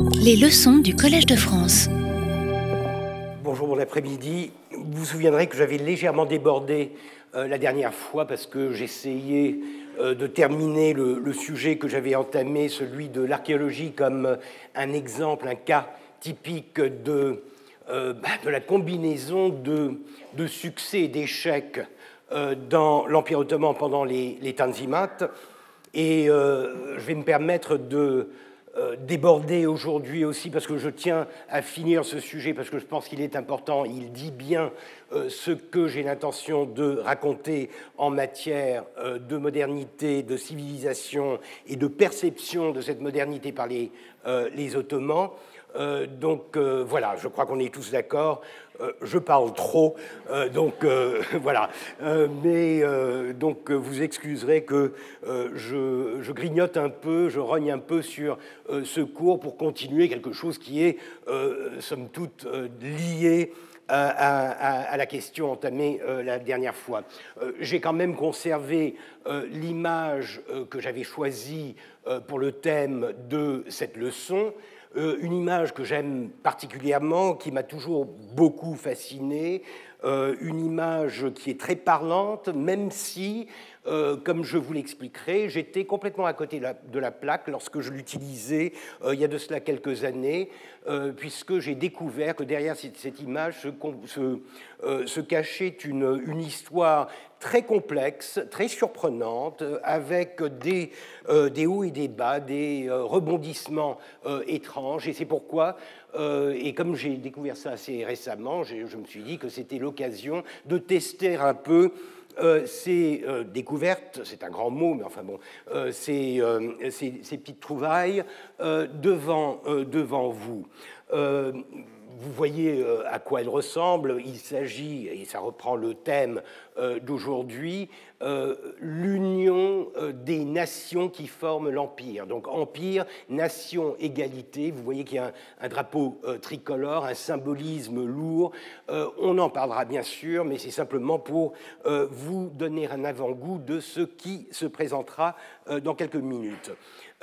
Les leçons du Collège de France. Bonjour, bon après-midi. Vous vous souviendrez que j'avais légèrement débordé euh, la dernière fois parce que j'essayais euh, de terminer le, sujet que j'avais entamé, celui de l'archéologie, comme un exemple, un cas typique de, euh, bah, la combinaison de, de succès et d'échecs dans l'Empire ottoman pendant les, les Tanzimat. Et je vais me permettre de euh, déborder aujourd'hui aussi parce que je tiens à finir ce sujet parce que je pense qu'il est important. Il dit bien euh, ce que j'ai l'intention de raconter en matière euh, de modernité, de civilisation et de perception de cette modernité par les, les Ottomans. Donc voilà, je crois qu'on est tous d'accord. Euh, je parle trop, euh, donc euh, voilà. mais donc vous excuserez que je, grignote un peu, je rogne un peu sur ce cours pour continuer quelque chose qui est, somme toute, lié à, la question entamée la dernière fois. J'ai quand même conservé l'image que j'avais choisie pour le thème de cette leçon, euh, une image que j'aime particulièrement, qui m'a toujours beaucoup fasciné, euh, une image qui est très parlante, même si, euh, comme je vous l'expliquerai, j'étais complètement à côté de la plaque lorsque je l'utilisais il y a de cela quelques années, puisque j'ai découvert que derrière cette, image se, cachait une histoire très complexe, très surprenante, avec des, euh, des hauts et des bas, des euh, rebondissements euh, étranges. Et c'est pourquoi, et comme j'ai découvert ça assez récemment, je me suis dit que c'était l'occasion de tester un peu ces découvertes, c'est un grand mot, mais enfin bon, ces, ces, ces, petites trouvailles devant, devant vous vous voyez euh, à quoi elle ressemble. Il s'agit, et ça reprend le thème euh, d'aujourd'hui, euh, l'union des nations qui forment l'Empire. Donc Empire, nation, égalité. Vous voyez qu'il y a un, drapeau tricolore, un symbolisme lourd. on en parlera bien sûr, mais c'est simplement pour vous donner un avant-goût de ce qui se présentera dans quelques minutes.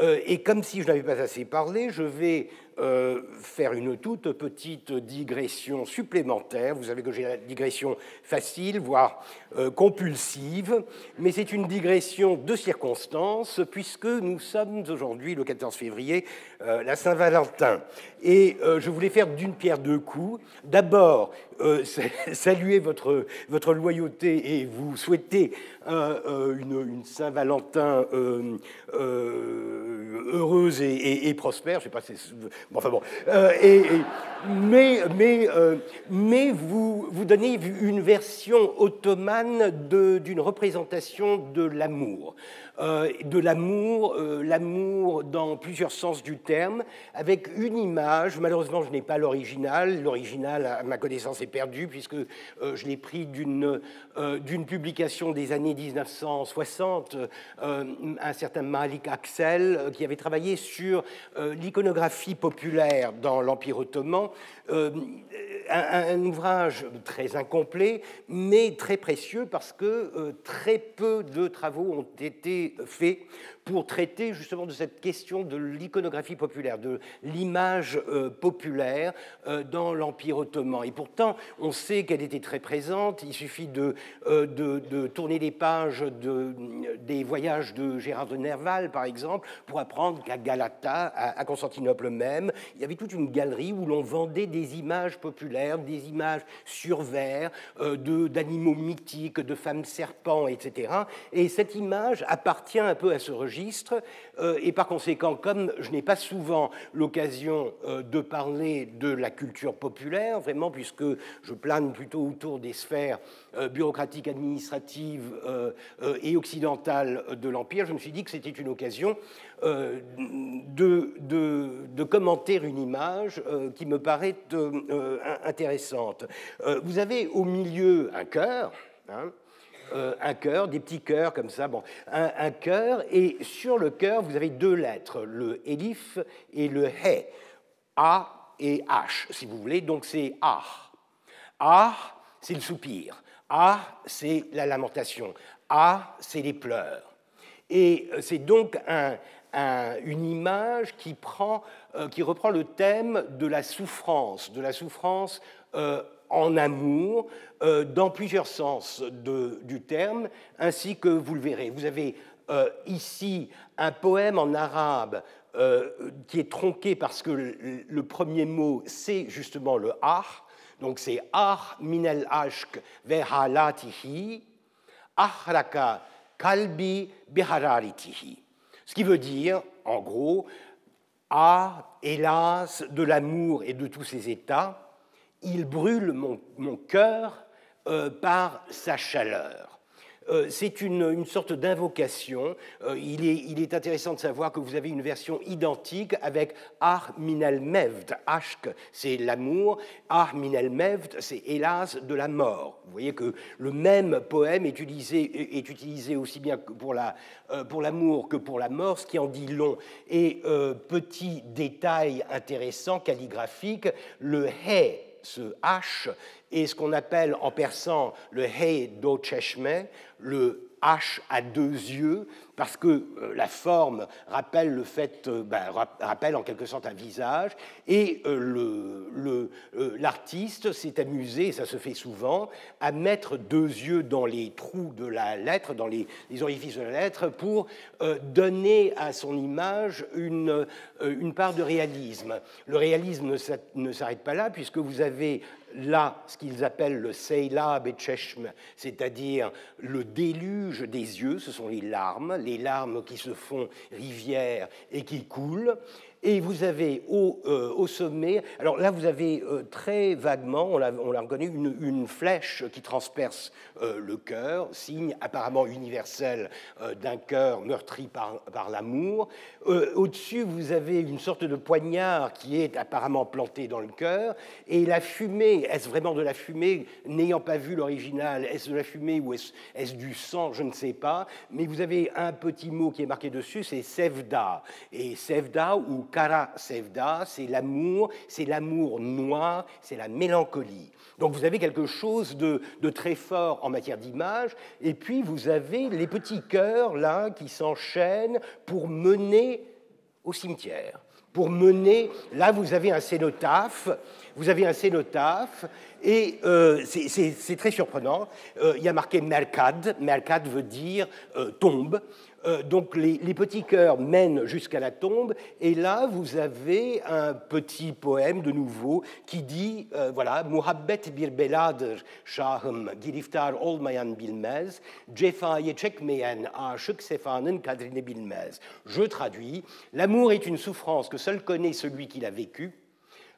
et comme si je n'avais pas assez parlé, je vais euh, faire une toute petite digression supplémentaire. Vous savez que j'ai la digression facile, voire euh, compulsive, mais c'est une digression de circonstance, puisque nous sommes aujourd'hui, le 14 février, euh, la Saint-Valentin. Et je voulais faire d'une pierre deux coups. D'abord, saluer votre, votre loyauté et vous souhaiter une, Saint-Valentin heureuse et, prospère. Je sais pas, enfin bon. Euh, et, mais mais, euh, mais vous, vous donnez une version ottomane d'une représentation de l'amour. Euh, de l'amour, euh, l'amour dans plusieurs sens du terme, avec une image. Malheureusement, je n'ai pas l'original. L'original, à ma connaissance, est perdu puisque euh, je l'ai pris d'une publication des années 1960, un certain Malik Axel, qui avait travaillé sur l'iconographie populaire dans l'Empire ottoman. Euh, un, ouvrage très incomplet, mais très précieux parce que euh, très peu de travaux ont été faits pour traiter justement de cette question de l'iconographie populaire, de l'image euh, populaire dans l'Empire ottoman. Et pourtant, on sait qu'elle était très présente. Il suffit de, de, tourner les pages de, des voyages de Gérard de Nerval, par exemple, pour apprendre qu'à Galata, à, à Constantinople même, il y avait toute une galerie où l'on vendait des images populaires, des images sur verre, euh, d'animaux mythiques, de femmes serpents, etc. Et cette image appartient un peu à ce registre, euh, et par conséquent, comme je n'ai pas souvent l'occasion euh, de parler de la culture populaire, vraiment, puisque je plane plutôt autour des sphères bureaucratiques, administratives et occidentales de l'Empire, je me suis dit que c'était une occasion euh, de, commenter une image euh, qui me paraît euh, intéressante. vous avez au milieu un cœur. Hein, un cœur, des petits cœurs comme ça, bon, un, cœur, et sur le cœur, vous avez deux lettres, le elif et le he, A et H, si vous voulez, donc c'est A. A, c'est le soupir, A, c'est la lamentation, A, c'est les pleurs. Et c'est donc un, une image prend, qui, reprend le thème de la souffrance, de la souffrance en amour, dans plusieurs sens du terme, ainsi que vous le verrez. Vous avez ici un poème en arabe euh, qui est tronqué parce que le, premier mot, c'est justement le ah. Donc c'est ah minel ashk vehalatihi, ahraka kalbi bihararitihi. Ce qui veut dire, en gros, ah, hélas, de l'amour et de tous ses états, il brûle mon, cœur euh, par sa chaleur. Euh, c'est une, sorte d'invocation. Euh, il, est, intéressant de savoir que vous avez une version identique avec Ar minal mevd. Ashk, c'est l'amour. Ar minal mevd, c'est hélas de la mort. Vous voyez que le même poème est utilisé, est utilisé aussi bien pour, euh, pour l'amour que pour la mort, ce qui en dit long. Et petit détail intéressant, calligraphique, le he, ce H, est ce qu'on appelle en persan le He do Cheshme, le H à deux yeux, parce que euh, la forme rappelle le fait, euh, ben, rappelle en quelque sorte un visage, et euh, l'artiste s'est amusé, et ça se fait souvent, à mettre deux yeux dans les trous de la lettre, dans les, orifices de la lettre, pour donner à son image une, une part de réalisme. Le réalisme ne s'arrête pas là, puisque vous avez là ce qu'ils appellent le Seilab et c'est-à-dire le déluge des yeux, ce sont les larmes, les larmes qui se font rivières et qui coulent. Et vous avez au, euh, sommet, alors là vous avez euh, très vaguement, on l'a reconnu, une, flèche qui transperce euh, le cœur, signe apparemment universel d'un cœur meurtri par l'amour. Au-dessus vous avez une sorte de poignard qui est apparemment planté dans le cœur, et la fumée, est-ce vraiment de la fumée N'ayant pas vu l'original, est-ce de la fumée ou est-ce du sang Je ne sais pas, mais vous avez un petit mot qui est marqué dessus, c'est Sevda. Et Sevda ou Kara Sevda, c'est l'amour, c'est l'amour noir, c'est la mélancolie. Donc vous avez quelque chose de, très fort en matière d'image, et puis vous avez les petits cœurs là qui s'enchaînent pour mener au cimetière. Pour mener, là vous avez un cénotaphe, vous avez un cénotaphe, et euh, c'est très surprenant. Euh, il y a marqué Mercad. Mercad veut dire euh, tombe. Euh, donc les, petits cœurs mènent jusqu'à la tombe, et là vous avez un petit poème de nouveau qui dit, euh, voilà, Muhabbet bir beladır şahım, giriftar olmayan bilmez, cefayı çekmeyen aşık sefanın kadrini bilmez. Je traduis, l'amour est une souffrance que seul connaît celui qui l'a vécu,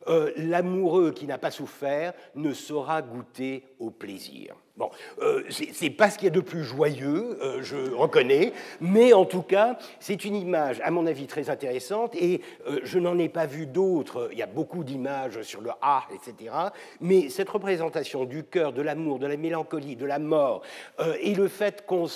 euh, l'amoureux qui n'a pas souffert ne saura goûter au plaisir. Bon, euh, c'est pas ce qu'il y a de plus joyeux, euh, je reconnais, mais en tout cas, c'est une image, à mon avis, très intéressante, et je n'en ai pas vu d'autres. Il y a beaucoup d'images sur le art, etc. Mais cette représentation du cœur, de l'amour, de la mélancolie, de la mort, et le fait qu'on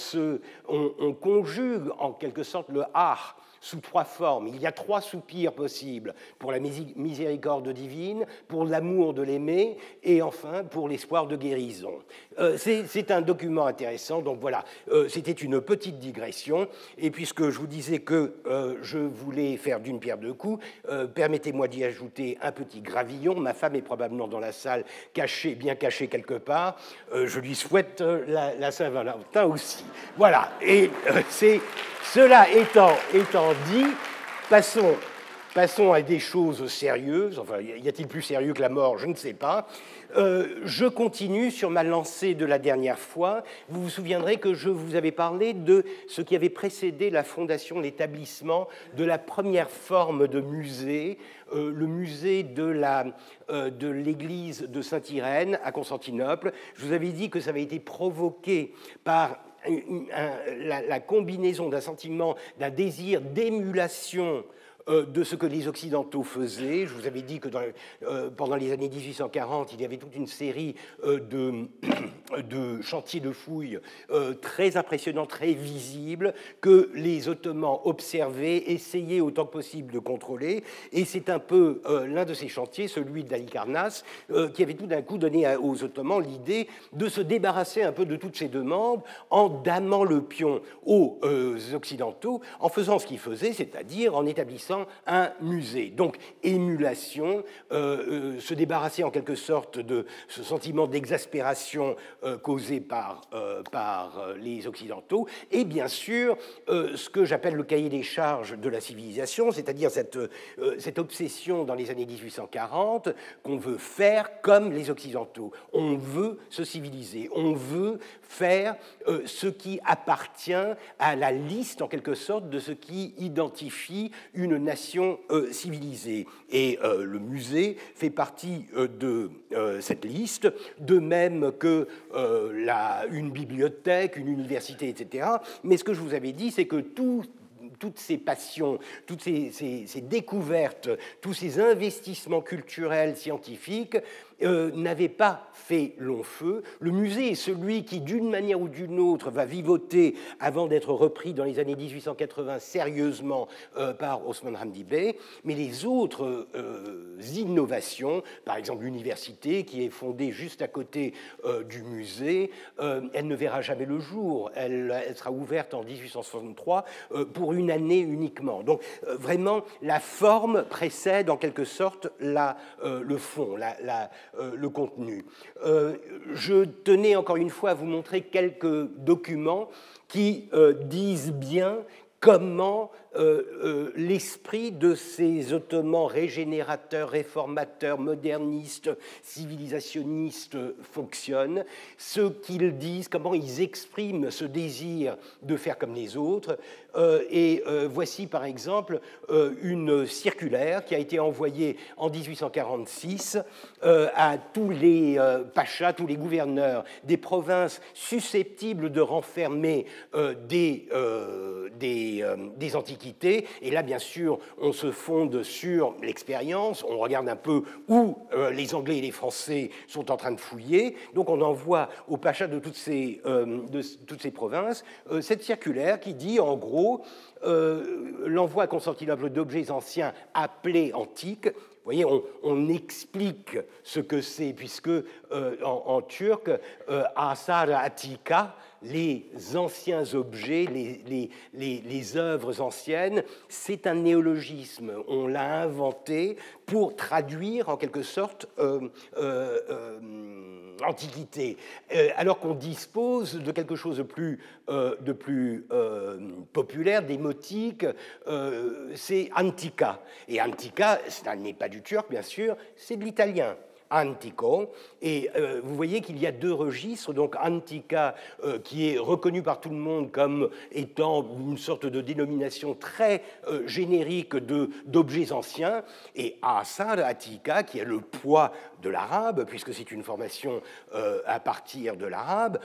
on conjugue en quelque sorte le art sous trois formes. Il y a trois soupirs possibles pour la miséricorde divine, pour l'amour de l'aimer et enfin pour l'espoir de guérison. Euh, c'est un document intéressant, donc voilà, euh, c'était une petite digression. Et puisque je vous disais que euh, je voulais faire d'une pierre deux coups, permettez-moi d'y ajouter un petit gravillon. Ma femme est probablement dans la salle, cachée, bien cachée quelque part. je lui souhaite la, la Saint-Valentin aussi. Voilà, et c'est cela étant, étant dit, passons, passons à des choses sérieuses. Enfin, y a-t-il plus sérieux que la mort? Je ne sais pas. Euh, je continue sur ma lancée de la dernière fois. Vous vous souviendrez que je vous avais parlé de ce qui avait précédé la fondation, l'établissement de la première forme de musée, euh, le musée de euh, l'église de, de Saint-Irène à Constantinople. Je vous avais dit que ça avait été provoqué par la, combinaison d'un sentiment, d'un désir d'émulation de ce que les Occidentaux faisaient. Je vous avais dit que pendant les années 1840, il y avait toute une série de, de chantiers de fouilles très impressionnants, très visibles, que les Ottomans observaient, essayaient autant que possible de contrôler. Et c'est un peu l'un de ces chantiers, celui d'Alicarnasse, qui avait tout d'un coup donné aux Ottomans l'idée de se débarrasser un peu de toutes ces demandes en damant le pion aux euh, Occidentaux, en faisant ce qu'ils faisaient, c'est-à-dire en établissant un musée. Donc, émulation, euh, euh, se débarrasser en quelque sorte de ce sentiment d'exaspération causé par, par les Occidentaux, et bien sûr, ce que j'appelle le cahier des charges de la civilisation, c'est-à-dire cette, cette obsession dans les années 1840 qu'on veut faire comme les Occidentaux. On veut se civiliser, on veut faire euh, ce qui appartient à la liste, en quelque sorte, de ce qui identifie une nation euh, civilisée. Et euh, le musée fait partie de cette liste, de même que la, une bibliothèque, une université, etc. Mais ce que je vous avais dit, c'est que tout toutes ces passions, toutes ces, ces, découvertes, tous ces investissements culturels, scientifiques euh, n'avait pas fait long feu. Le musée est celui qui, d'une manière ou d'une autre, va vivoter avant d'être repris dans les années 1880 sérieusement euh, par Osman Hamdi Bey. Mais les autres euh, innovations, par exemple l'université qui est fondée juste à côté du musée, elle ne verra jamais le jour. Elle, sera ouverte en 1863 pour une année uniquement. Donc vraiment, la forme précède en quelque sorte le fond, la, le contenu. Euh, je tenais encore une fois à vous montrer quelques documents qui euh, disent bien comment euh, euh, l'esprit de ces Ottomans régénérateurs, réformateurs, modernistes, civilisationnistes fonctionne, ce qu'ils disent, comment ils expriment ce désir de faire comme les autres. Euh, et voici par exemple une circulaire qui a été envoyée en 1846 à tous les pachas, tous les gouverneurs des provinces susceptibles de renfermer des, des, des antiquités et là, bien sûr, on se fonde sur l'expérience, on regarde un peu où euh, les Anglais et les Français sont en train de fouiller. Donc on envoie au pacha de toutes ces, euh, provinces euh, cette circulaire qui dit, en gros, l'envoi à Constantinople d'objets anciens appelés antiques vous voyez, on, explique ce que c'est, puisque en, turc, Asar Atika, les anciens objets, les, œuvres anciennes, c'est un néologisme. On l'a inventé pour traduire en quelque sorte euh, euh, euh l'Antiquité, alors qu'on dispose de quelque chose de plus, de plus populaire, démotique, c'est antica. Et antica, ce n'est pas du turc, bien sûr, c'est de l'italien antico. Et euh, vous voyez qu'il y a deux registres. Donc antica, euh, qui est reconnu par tout le monde comme étant une sorte de dénomination très euh, générique d'objets anciens, et asar, antica, qui est le poids de l'arabe, puisque c'est une formation à partir de l'arabe.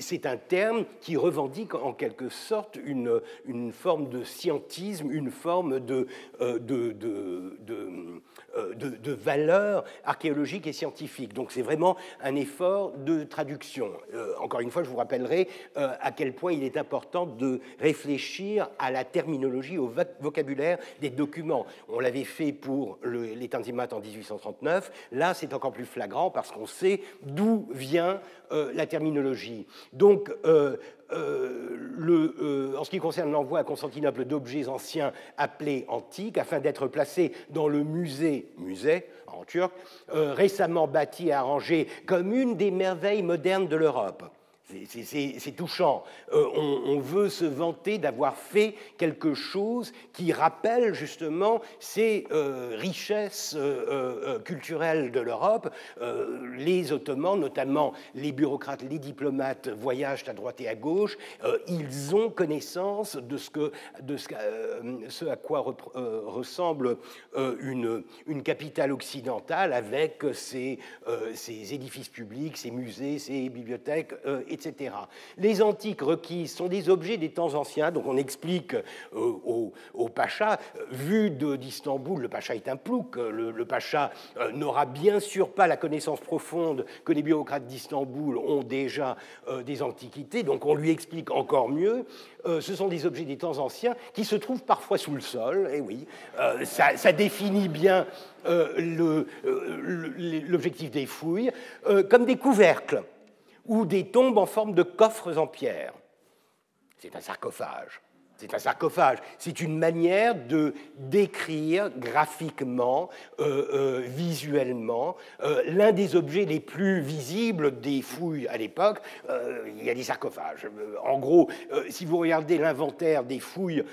c'est un terme qui revendique en quelque sorte une, une forme de scientisme, une forme de, de, de, de valeur archéologique et scientifique. Donc c'est vraiment un effort de traduction. Euh, encore une fois, je vous rappellerai euh, à quel point il est important de réfléchir à la terminologie, au vocabulaire des documents. On l'avait fait pour les Tanzimat en 1839. Là, c'est encore plus flagrant parce qu'on sait d'où vient euh, la terminologie. Donc, le, en ce qui concerne l'envoi à Constantinople d'objets anciens appelés antiques, afin d'être placés dans le musée, musée en turc, euh, récemment bâti et arrangé comme une des merveilles modernes de l'Europe. C'est touchant. Euh, on, veut se vanter d'avoir fait quelque chose qui rappelle justement ces euh, richesses euh, culturelles de l'Europe. les Ottomans, notamment les bureaucrates, les diplomates, voyagent à droite et à gauche. ils ont connaissance de ce, à quoi ressemble une, capitale occidentale avec ses, édifices publics, ses musées, ses bibliothèques etc. Les antiques requises sont des objets des temps anciens, donc on explique au, pacha, vu d'Istanbul, le pacha est un plouk, le, le pacha n'aura bien sûr pas la connaissance profonde que les bureaucrates d'Istanbul ont déjà des antiquités, donc on lui explique encore mieux. ce sont des objets des temps anciens qui se trouvent parfois sous le sol, et oui, ça, définit bien euh, euh, l'objectif des fouilles, euh, comme des couvercles ou des tombes en forme de coffres en pierre. C'est un sarcophage. C'est un sarcophage. C'est une manière de décrire graphiquement, euh, euh, visuellement, euh, l'un des objets les plus visibles des fouilles à l'époque. il y a des sarcophages. En gros, si vous regardez l'inventaire des fouilles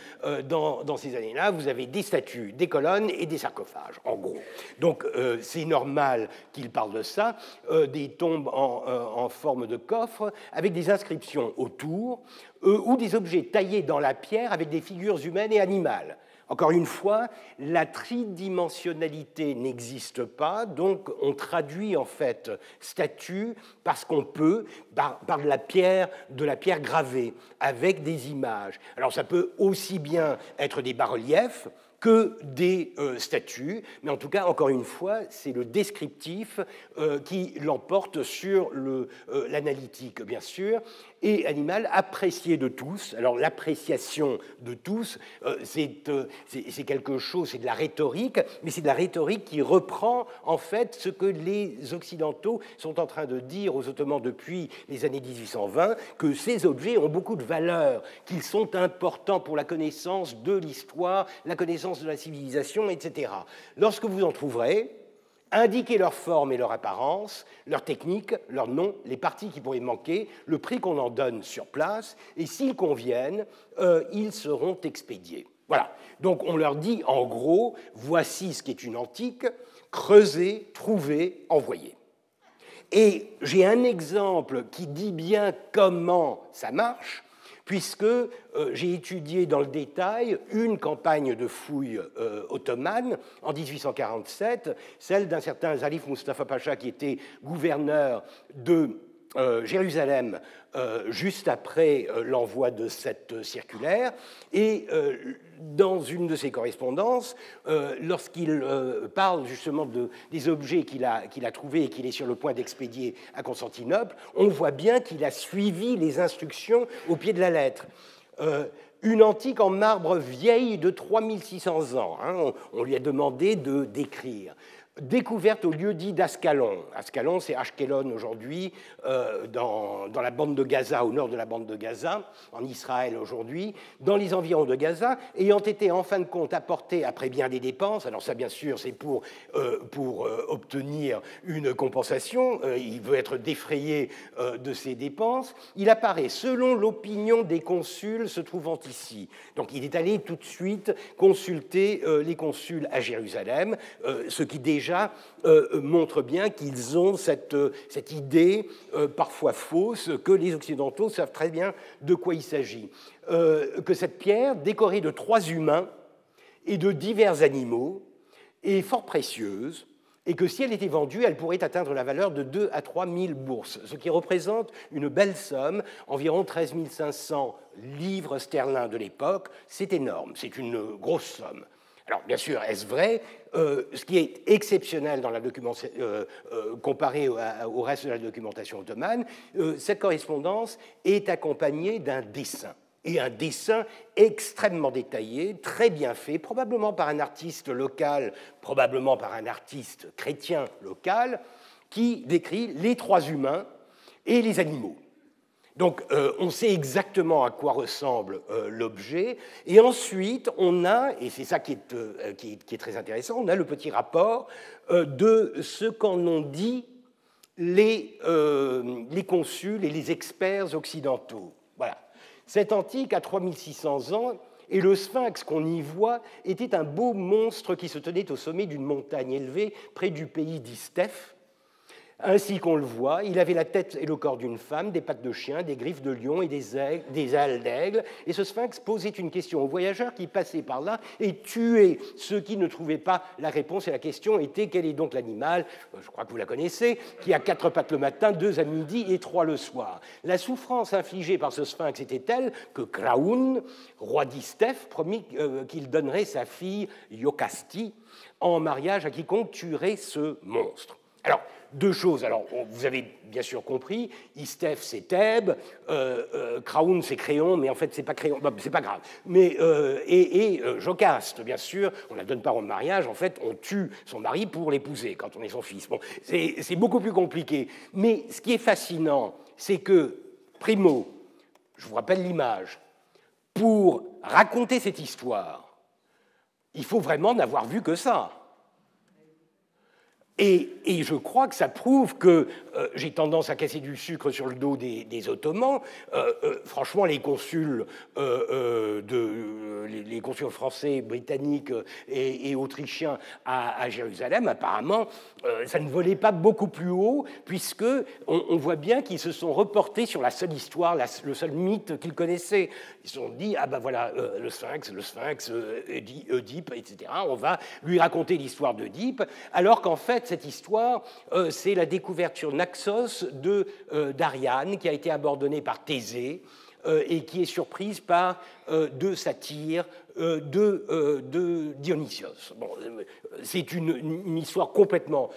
dans, ces années-là, vous avez des statues, des colonnes et des sarcophages, en gros. Donc c'est normal qu'il parle de ça, des tombes en forme de coffre avec des inscriptions autour. Euh, ou des objets taillés dans la pierre avec des figures humaines et animales. Encore une fois, la tridimensionnalité n'existe pas, donc on traduit en fait statue parce qu'on peut par, de la pierre, de la pierre gravée avec des images. Alors ça peut aussi bien être des bas-reliefs, que des euh, statues, mais en tout cas, encore une fois, c'est le descriptif euh, qui l'emporte sur l'analytique, bien sûr, et animal apprécié de tous. Alors l'appréciation de tous, c'est quelque chose, c'est de la rhétorique, mais c'est de la rhétorique qui reprend en fait ce que les Occidentaux sont en train de dire aux Ottomans depuis les années 1820, que ces objets ont beaucoup de valeur, qu'ils sont importants pour la connaissance de l'histoire, la connaissance de la civilisation, etc. Lorsque vous en trouverez, indiquez leur forme et leur apparence, leur technique, leur nom, les parties qui pourraient manquer, le prix qu'on en donne sur place, et s'ils conviennent, euh, ils seront expédiés. Voilà. Donc on leur dit en gros, voici ce qui est une antique, creusez, trouvez, envoyez. Et j'ai un exemple qui dit bien comment ça marche puisque euh, j'ai étudié dans le détail une campagne de fouilles euh, ottomane en 1847, celle d'un certain Zalif Mustafa Pacha qui était gouverneur de euh, Jérusalem euh, juste après euh, l'envoi de cette circulaire. Et dans une de ses correspondances, lorsqu'il parle justement de, des objets qu'il a, qu'il a trouvés et qu'il est sur le point d'expédier à Constantinople, on voit bien qu'il a suivi les instructions au pied de la lettre une antique en marbre vieille de 3600 ans. Hein, on, on, lui a demandé de décrire découverte au lieu dit d'Ascalon. Ascalon, c'est Ashkelon aujourd'hui, euh, dans, dans, la bande de Gaza, au nord de la bande de Gaza, en Israël aujourd'hui, dans les environs de Gaza, ayant été en fin de compte apporté après bien des dépenses. Alors ça, bien sûr, c'est pour, euh, pour euh, obtenir une compensation. il veut être défrayé de ses dépenses. Il apparaît selon l'opinion des consuls se trouvant ici. Donc il est allé tout de suite consulter les consuls à Jérusalem, ce qui déjà déjà euh, montre bien qu'ils ont cette, euh, cette idée, euh, parfois fausse, que les Occidentaux savent très bien de quoi il s'agit. que cette pierre, décorée de trois humains et de divers animaux, est fort précieuse et que si elle était vendue, elle pourrait atteindre la valeur de 2 à 3 000 bourses, ce qui représente une belle somme, environ 13 500 livres sterling de l'époque. C'est énorme, c'est une grosse somme. Alors, bien sûr, est-ce vrai euh, Ce qui est exceptionnel dans la documentation, euh, euh, comparé au, reste de la documentation ottomane, cette correspondance est accompagnée d'un dessin. Et un dessin extrêmement détaillé, très bien fait, probablement par un artiste local, probablement par un artiste chrétien local, qui décrit les trois humains et les animaux. Donc euh, on sait exactement à quoi ressemble euh, l'objet, et ensuite on a, et c'est ça qui est, euh, très intéressant, on a le petit rapport de ce qu'en ont dit les, consuls et les experts occidentaux. Voilà. Cette antique a 3600 ans, et le sphinx qu'on y voit était un beau monstre qui se tenait au sommet d'une montagne élevée près du pays d'Istef, Ainsi qu'on le voit, il avait la tête et le corps d'une femme, des pattes de chien, des griffes de lion et des, ailes d'aigle. Et ce sphinx posait une question aux voyageurs qui passaient par là et tuaient ceux qui ne trouvaient pas la réponse. Et la question était quel est donc l'animal, euh, je crois que vous la connaissez, qui a quatre pattes le matin, deux à midi et trois le soir. La souffrance infligée par ce sphinx était telle que Kraun, roi d'Istef, promit euh, qu'il donnerait sa fille Yokasti en mariage à quiconque tuerait ce monstre. Alors, deux choses. Alors, vous avez bien sûr compris, Istef, c'est Thèbes, euh, euh, c'est Créon, mais en fait, c'est pas Créon, c'est pas grave. Mais, euh, et, et Jocaste, bien sûr, on la donne pas en mariage, en fait, on tue son mari pour l'épouser quand on est son fils. Bon, c'est beaucoup plus compliqué. Mais ce qui est fascinant, c'est que, primo, je vous rappelle l'image, pour raconter cette histoire, il faut vraiment n'avoir vu que ça. Et, je crois que ça prouve que euh, j'ai tendance à casser du sucre sur le dos des, Ottomans. Euh, euh, franchement, les consuls, les, consuls français, britanniques et, autrichiens à, Jérusalem, apparemment, ça ne volait pas beaucoup plus haut, puisque on, voit bien qu'ils se sont reportés sur la seule histoire, le seul mythe qu'ils connaissaient. Ils se sont dit ah ben voilà le Sphinx, le Sphinx, Oedipe, etc. On va lui raconter l'histoire d'Oedipe, alors qu'en fait cette histoire, euh, c'est la découverte sur Naxos de euh, d'Ariane, qui a été abandonnée par Thésée euh, et qui est surprise par deux satyres de, de, Dionysios. Bon, c'est une, une, histoire complètement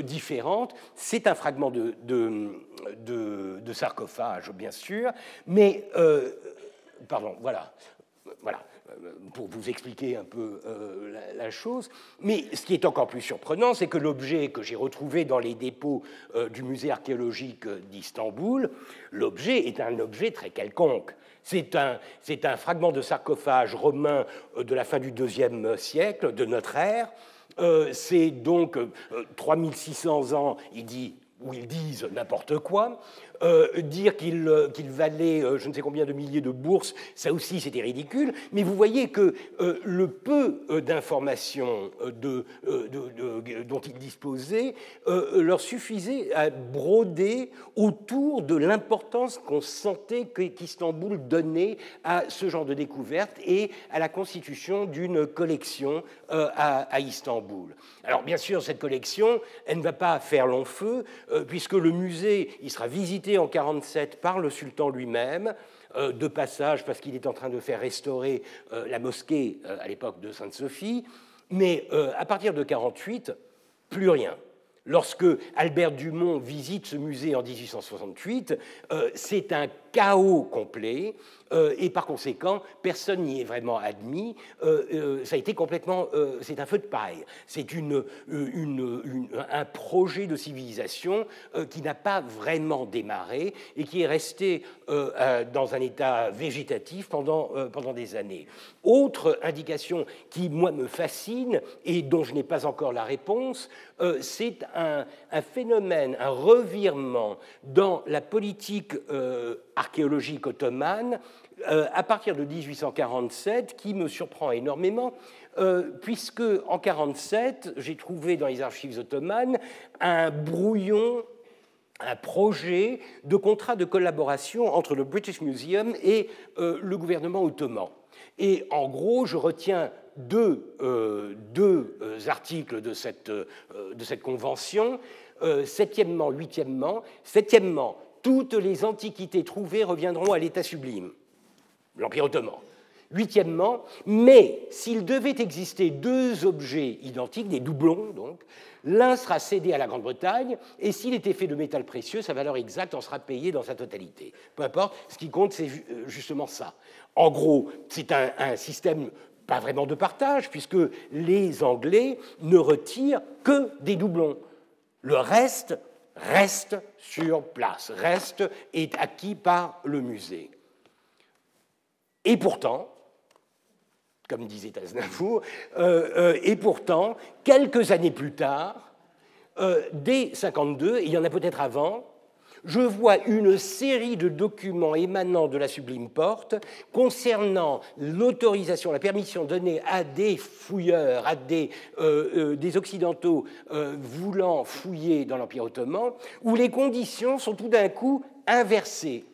différente. C'est un fragment de, de, de, sarcophage, bien sûr, mais pardon, voilà, voilà. Euh, pour vous expliquer un peu euh, la, chose. Mais ce qui est encore plus surprenant, c'est que l'objet que j'ai retrouvé dans les dépôts euh, du musée archéologique d'Istanbul, l'objet est un objet très quelconque. C'est un, un, fragment de sarcophage romain de la fin du IIe siècle de notre ère. c'est donc 3600 ans, il dit, où ils disent n'importe quoi. Euh, dire qu'il euh, valait euh, je ne sais combien de milliers de bourses, ça aussi c'était ridicule, mais vous voyez que le peu d'informations dont ils disposaient leur suffisait à broder autour de l'importance qu'on sentait qu'Istanbul donnait à ce genre de découverte et à la constitution d'une collection à, Istanbul. Alors bien sûr, cette collection, elle ne va pas faire long feu, puisque le musée, il sera visité en 1947 par le sultan lui-même, euh, de passage parce qu'il est en train de faire restaurer euh, la mosquée euh, à l'époque de Sainte-Sophie, mais à partir de 1948, plus rien. Lorsque Albert Dumont visite ce musée en 1868, c'est un chaos complet. Euh, et par conséquent, personne n'y est vraiment admis. Euh, euh, ça a été complètement, c'est un feu de paille. C'est une, un projet de civilisation qui n'a pas vraiment démarré et qui est resté dans un état végétatif pendant, pendant des années. Autre indication qui, moi, me fascine et dont je n'ai pas encore la réponse, c'est un, un, phénomène, un revirement dans la politique archéologique ottomane euh, à partir de 1847 qui me surprend énormément, euh, puisque en 1847, j'ai trouvé dans les archives ottomanes un brouillon un projet de contrat de collaboration entre le British Museum et euh, le gouvernement ottoman. Et en gros, je retiens deux, deux articles de cette, de cette convention. septièmement, huitièmement. Septièmement, toutes les antiquités trouvées reviendront à l'état sublime, l'Empire ottoman. Huitièmement, mais s'il devait exister deux objets identiques, des doublons donc, l'un sera cédé à la Grande-Bretagne, et s'il était fait de métal précieux, sa valeur exacte en sera payée dans sa totalité. Peu importe, ce qui compte, c'est justement ça. En gros, c'est un, un système pas vraiment de partage, puisque les Anglais ne retirent que des doublons. Le reste reste sur place, reste, est acquis par le musée. Et pourtant, comme disait Aznavour, euh, euh, et pourtant, quelques années plus tard, euh, dès 52, il y en a peut-être avant, je vois une série de documents émanant de la Sublime Porte concernant l'autorisation, la permission donnée à des fouilleurs, à des, euh, des Occidentaux voulant fouiller dans l'Empire ottoman, où les conditions sont tout d'un coup inversées.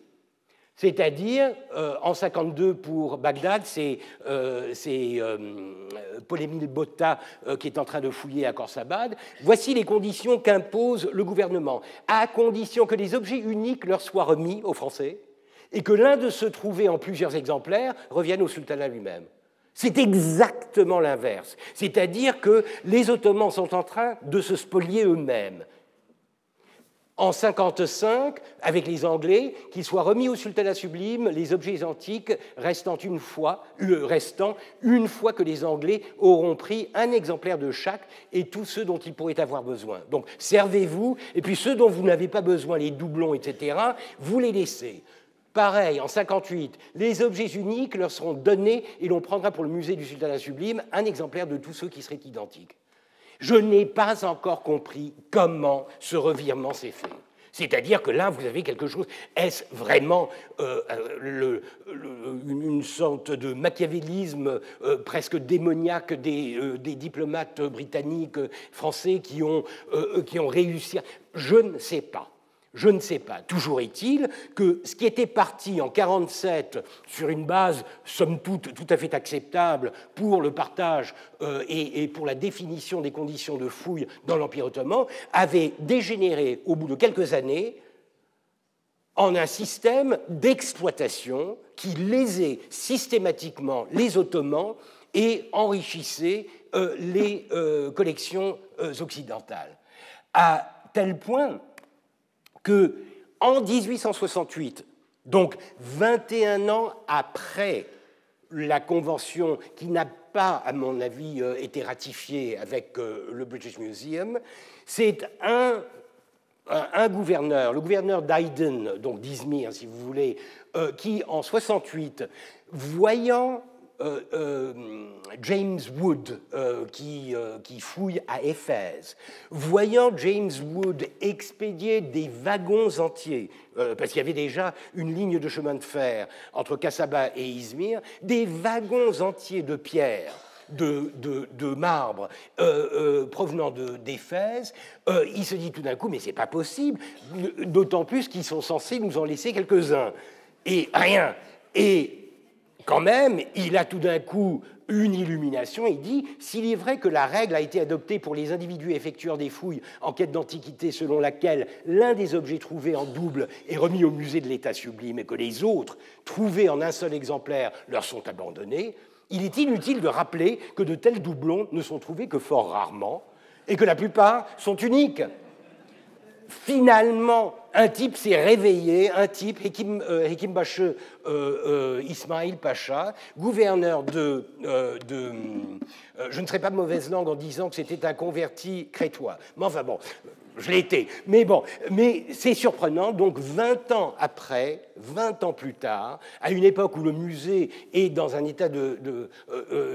C'est-à-dire, euh, en 52 pour Bagdad, c'est euh, euh, Botta qui est en train de fouiller à Khorsabad. Voici les conditions qu'impose le gouvernement, à condition que les objets uniques leur soient remis aux Français et que l'un de ceux trouvés en plusieurs exemplaires revienne au sultanat lui-même. C'est exactement l'inverse. C'est-à-dire que les Ottomans sont en train de se spolier eux-mêmes en 55 avec les Anglais, qu'ils soient remis au sultanat sublime, les objets antiques restant une fois, euh, restant une fois que les Anglais auront pris un exemplaire de chaque et tous ceux dont ils pourraient avoir besoin. Donc servez-vous, et puis ceux dont vous n'avez pas besoin, les doublons, etc., vous les laissez. Pareil, en 58, les objets uniques leur seront donnés et l'on prendra pour le musée du sultanat sublime un exemplaire de tous ceux qui seraient identiques. Je n'ai pas encore compris comment ce revirement s'est fait. C'est-à-dire que là, vous avez quelque chose. Est-ce vraiment euh, euh, une sorte de machiavélisme euh, presque démoniaque des, diplomates britanniques, français qui ont, qui ont réussi Je ne sais pas. Je ne sais pas. Toujours est-il que ce qui était parti en 1947 sur une base, somme toute, tout à fait acceptable pour le partage euh, et, pour la définition des conditions de fouille dans l'Empire ottoman, avait dégénéré au bout de quelques années en un système d'exploitation qui lésait systématiquement les Ottomans et enrichissait euh, les euh, collections occidentales. À tel point que en 1868, donc 21 ans après la convention qui n'a pas, à mon avis, euh, été ratifiée avec euh, le British Museum, c'est un, gouverneur, le gouverneur d'Aiden, donc d'Izmir si vous voulez, euh, qui en 68, voyant euh, euh, James Wood euh, qui, fouille à Éphèse, voyant James Wood expédier des wagons entiers, parce qu'il y avait déjà une ligne de chemin de fer entre Kassaba et Izmir, des wagons entiers de pierre. De, de, marbre provenant d'Éphèse, il se dit tout d'un coup, mais c'est pas possible, d'autant plus qu'ils sont censés nous en laisser quelques-uns. Et rien. Et quand même, il a tout d'un coup une illumination. Il dit s'il est vrai que la règle a été adoptée pour les individus effectuant des fouilles en quête d'antiquité, selon laquelle l'un des objets trouvés en double est remis au musée de l'État sublime et que les autres, trouvés en un seul exemplaire, leur sont abandonnés, il est inutile de rappeler que de tels doublons ne sont trouvés que fort rarement et que la plupart sont uniques. Finalement, un type s'est réveillé, un type, Hekim, euh, euh, euh, Ismail Pacha, gouverneur de, je ne serai pas de mauvaise langue en disant que c'était un converti crétois. Mais enfin bon, je été. Mais bon, mais c'est surprenant. Donc 20 ans après, 20 ans plus tard, à une époque où le musée est dans un état de, de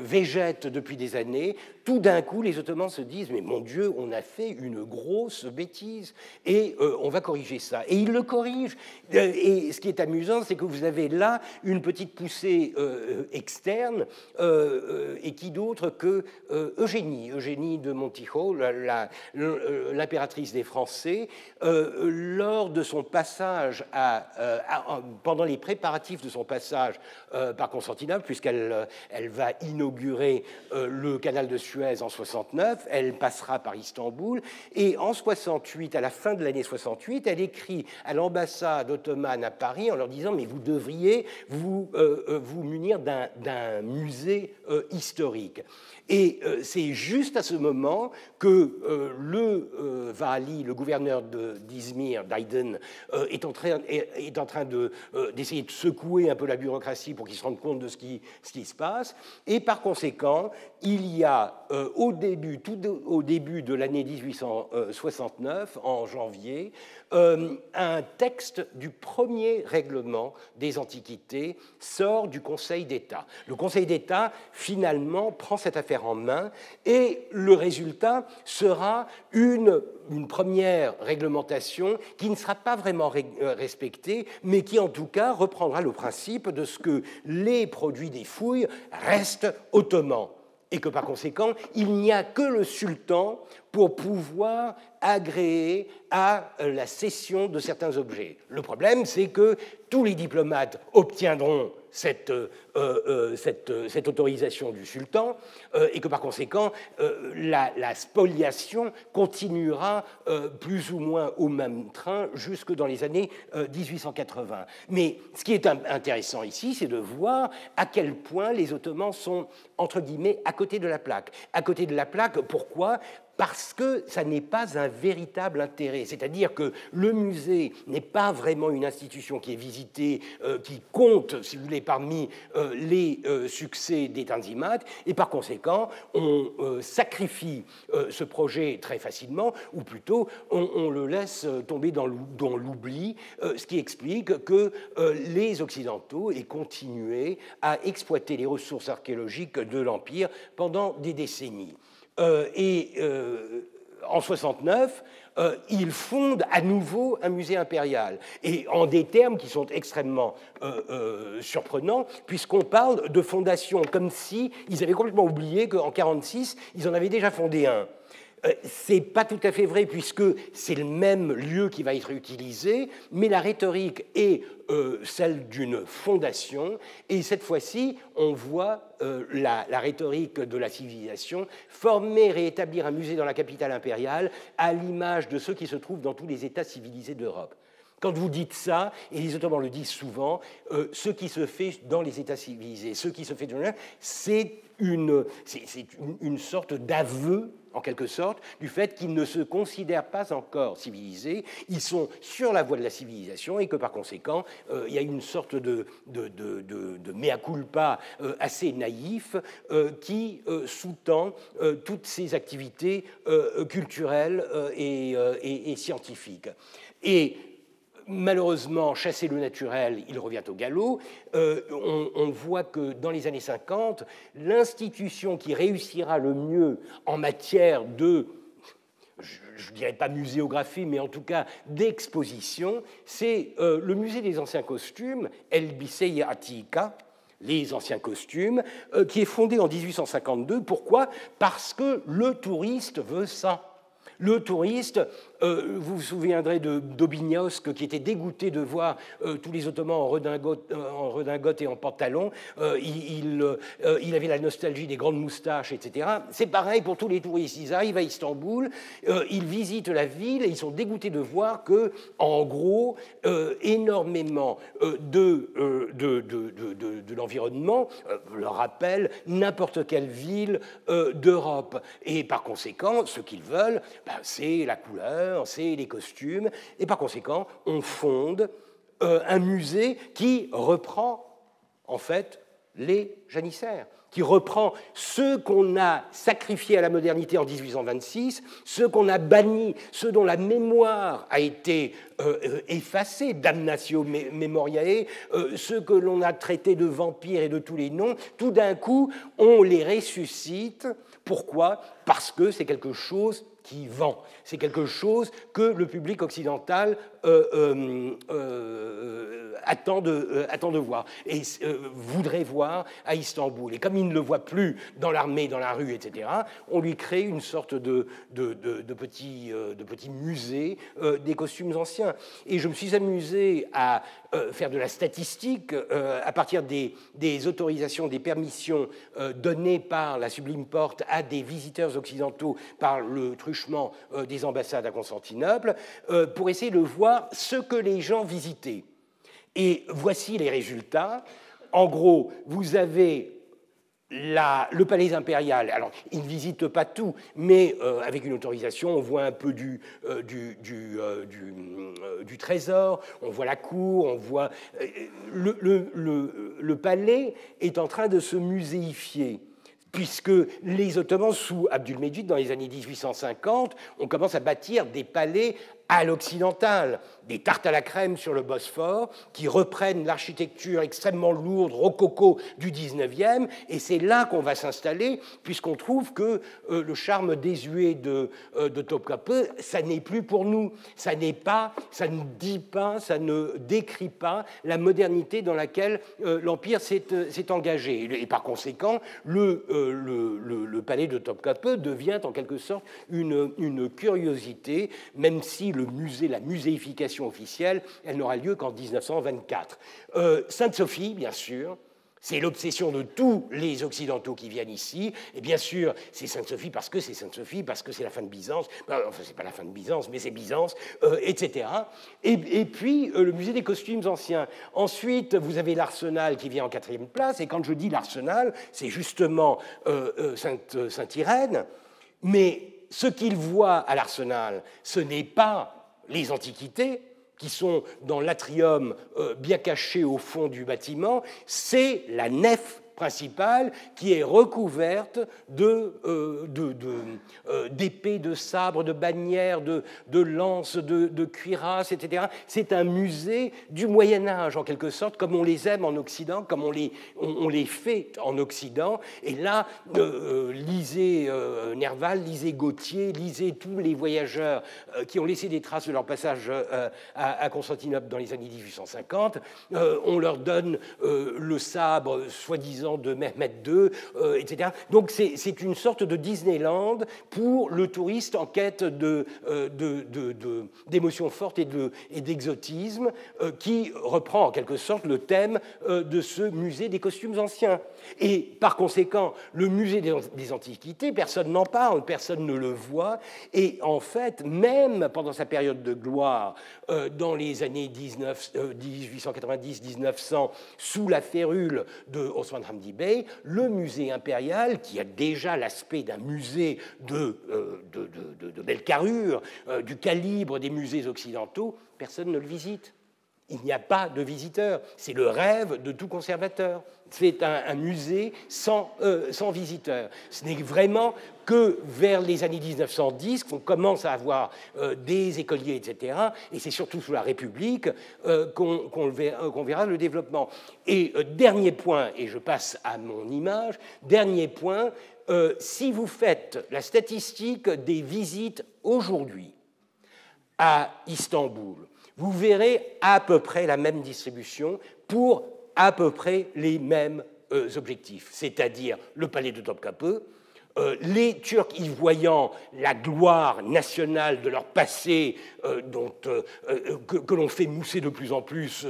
végète depuis des années, tout d'un coup, les Ottomans se disent Mais mon Dieu, on a fait une grosse bêtise et euh, on va corriger ça. Et ils le corrigent. Euh, et ce qui est amusant, c'est que vous avez là une petite poussée euh, externe, et qui d'autre que Eugénie, Eugénie de Montijo, l'impératrice des Français, lors de son passage à, pendant les préparatifs de son passage par Constantinople, puisqu'elle elle va inaugurer le canal de Suez en 69, elle passera par Istanbul, et en 68, à la fin de l'année 68, elle écrit à l'ambassade ottomane à Paris en leur disant mais vous devriez vous, euh, euh, munir d'un musée euh, historique. Et c'est juste à ce moment que le Vali, le gouverneur d'Izmir, d'Aydin, est, en train, est, en train de d'essayer de, secouer un peu la bureaucratie pour qu'ils se rendent compte de ce qui, ce qui, se passe. Et par conséquent, il y a au début, tout au début de l'année 1869, en janvier, euh, un texte du premier règlement des antiquités sort du Conseil d'État. Le Conseil d'État, finalement, prend cette affaire en main et le résultat sera une, une première réglementation qui ne sera pas vraiment euh, respectée, mais qui, en tout cas, reprendra le principe de ce que les produits des fouilles restent ottomans et que par conséquent, il n'y a que le sultan pour pouvoir agréer à la cession de certains objets. Le problème, c'est que tous les diplomates obtiendront cette, euh, euh, cette, autorisation du sultan euh, et que par conséquent, la, la, spoliation continuera plus ou moins au même train jusque dans les années 1880. Mais ce qui est intéressant ici, c'est de voir à quel point les Ottomans sont, entre guillemets, à côté de la plaque. À côté de la plaque, pourquoi parce que ça n'est pas un véritable intérêt. C'est-à-dire que le musée n'est pas vraiment une institution qui est visitée, euh, qui compte, si vous voulez, parmi euh, les euh, succès des Tanzimat, et par conséquent, on sacrifie ce projet très facilement, ou plutôt, on, le laisse tomber dans l'oubli, ce qui explique que les Occidentaux aient continué à exploiter les ressources archéologiques de l'Empire pendant des décennies. Euh, et euh, en 69, euh, il fonde à nouveau un musée impérial, et en des termes qui sont extrêmement surprenants, puisqu'on parle de fondation, comme si ils avaient complètement oublié qu'en 1946, ils en avaient déjà fondé un. Euh, c'est pas tout à fait vrai puisque c'est le même lieu qui va être utilisé, mais la rhétorique est euh, celle d'une fondation, et cette fois-ci, on voit euh, la, la, rhétorique de la civilisation former, réétablir un musée dans la capitale impériale à l'image de ceux qui se trouvent dans tous les États civilisés d'Europe. Quand vous dites ça, et les Ottomans le disent souvent, ce qui se fait dans les États civilisés, ce qui se fait dans c'est une, une, une sorte d'aveu en quelque sorte, du fait qu'ils ne se considèrent pas encore civilisés, ils sont sur la voie de la civilisation et que par conséquent, euh, il y a une sorte de, de, mea culpa euh, assez naïf euh, qui sous-tend toutes ces activités culturelles et, et, scientifiques. Et malheureusement, chasser le naturel, il revient au galop. Euh, on, voit que dans les années 50, l'institution qui réussira le mieux en matière de je ne dirais pas muséographie, mais en tout cas d'exposition, c'est euh, le musée des anciens costumes, El Bisei Atika, les anciens costumes, euh, qui est fondé en 1852. Pourquoi? Parce que le touriste veut ça. Le touriste euh, vous vous souviendrez de qui était dégoûté de voir euh, tous les Ottomans en redingote, euh, et en pantalon. Il, avait la nostalgie des grandes moustaches, etc. C'est pareil pour tous les touristes. Ils arrivent à Istanbul, ils visitent la ville et ils sont dégoûtés de voir que, en gros, énormément de, de, de, de l'environnement leur rappelle n'importe quelle ville d'Europe. Et par conséquent, ce qu'ils veulent, ben, c'est la couleur c'est les costumes, et par conséquent, on fonde euh, un musée qui reprend en fait les janissaires, qui reprend ceux qu'on a sacrifiés à la modernité en 1826, ceux qu'on a bannis, ceux dont la mémoire a été euh, euh, effacée, damnatio memoriae, ceux que l'on a traités de vampires et de tous les noms, tout d'un coup, on les ressuscite. Pourquoi? Parce que c'est quelque chose qui vend. C'est quelque chose que le public occidental euh, euh, euh, attend, de, attend, voir et voudrait voir à Istanbul. Et comme il ne le voit plus dans l'armée, dans la rue, etc., on lui crée une sorte de petit musée des costumes anciens. Et je me suis amusé à faire de la statistique à partir des, des, autorisations, des permissions données par la Sublime Porte à des visiteurs occidentaux par le truchement des ambassades à Constantinople, pour essayer de voir ce que les gens visitaient. Et voici les résultats. En gros, vous avez le palais impérial, alors il ne visite pas tout, mais euh, avec une autorisation, on voit un peu du, euh, euh, trésor, on voit la cour, on voit... Le, palais est en train de se muséifier puisque les Ottomans, sous Abdulmejid, dans les années 1850, on commence à bâtir des palais à l'occidental, des tartes à la crème sur le Bosphore qui reprennent l'architecture extrêmement lourde, rococo du 19e, et c'est là qu'on va s'installer, puisqu'on trouve que euh, le charme désuet de, euh, de Topkapi, ça n'est plus pour nous, ça n'est pas, ça ne dit pas, ça ne décrit pas la modernité dans laquelle euh, l'Empire s'est engagé. Et, par conséquent, le, palais de Topkapi devient en quelque sorte une, une curiosité, même si musée, la muséification officielle, elle n'aura lieu qu'en 1924. Euh, Sainte-Sophie, bien sûr, c'est l'obsession de tous les Occidentaux qui viennent ici. Et bien sûr, c'est Sainte-Sophie parce que c'est Sainte-Sophie, parce que c'est la fin de Byzance. enfin, c'est pas la fin de Byzance, mais c'est Byzance, euh, etc. Et, puis, euh, le musée des costumes anciens. Ensuite, vous avez l'Arsenal qui vient en quatrième place. Et quand je dis l'Arsenal, c'est justement Sainte-Irène. Mais ce qu'il voit à l'Arsenal, ce n'est pas les antiquités, qui sont dans l'atrium euh, bien caché au fond du bâtiment, c'est la nef principale qui est recouverte de, euh, euh, d'épées, de, sabres, de bannières, de, de lances, de, cuirasses, etc. C'est un musée du Moyen Âge, en quelque sorte, comme on les aime en Occident, comme on les, on, les fait en Occident. Et là, euh, lisez Nerval, lisez Gautier, lisez tous les voyageurs qui ont laissé des traces de leur passage à, Constantinople dans les années 1850. on leur donne le sabre, soi-disant, de Mehmet II, euh, etc. Donc c'est une sorte de Disneyland pour le touriste en quête d'émotions de, de, fortes et d'exotisme, euh, qui reprend en quelque sorte le thème euh, de ce musée des costumes anciens. Et par conséquent, le musée des Antiquités, personne n'en parle, personne ne le voit. Et en fait, même pendant sa période de gloire, dans les années 1890-1900, sous la férule de Osman Bey, le musée impérial, qui a déjà l'aspect d'un musée de, euh, de, belle carrure, euh, du calibre des musées occidentaux, personne ne le visite. Il n'y a pas de visiteurs. C'est le rêve de tout conservateur. C'est un, musée sans, euh, sans visiteurs. Ce n'est vraiment que vers les années 1910 qu'on commence à avoir euh, des écoliers, etc. Et c'est surtout sous la République euh, qu'on verra, le développement. Et dernier point, et je passe à mon image, dernier point, si vous faites la statistique des visites aujourd'hui à Istanbul, vous verrez à peu près la même distribution pour à peu près les mêmes euh, objectifs, c'est-à-dire le palais de Topkapi, euh, les Turcs y voyant la gloire nationale de leur passé euh, dont, que, que l'on fait mousser de plus en plus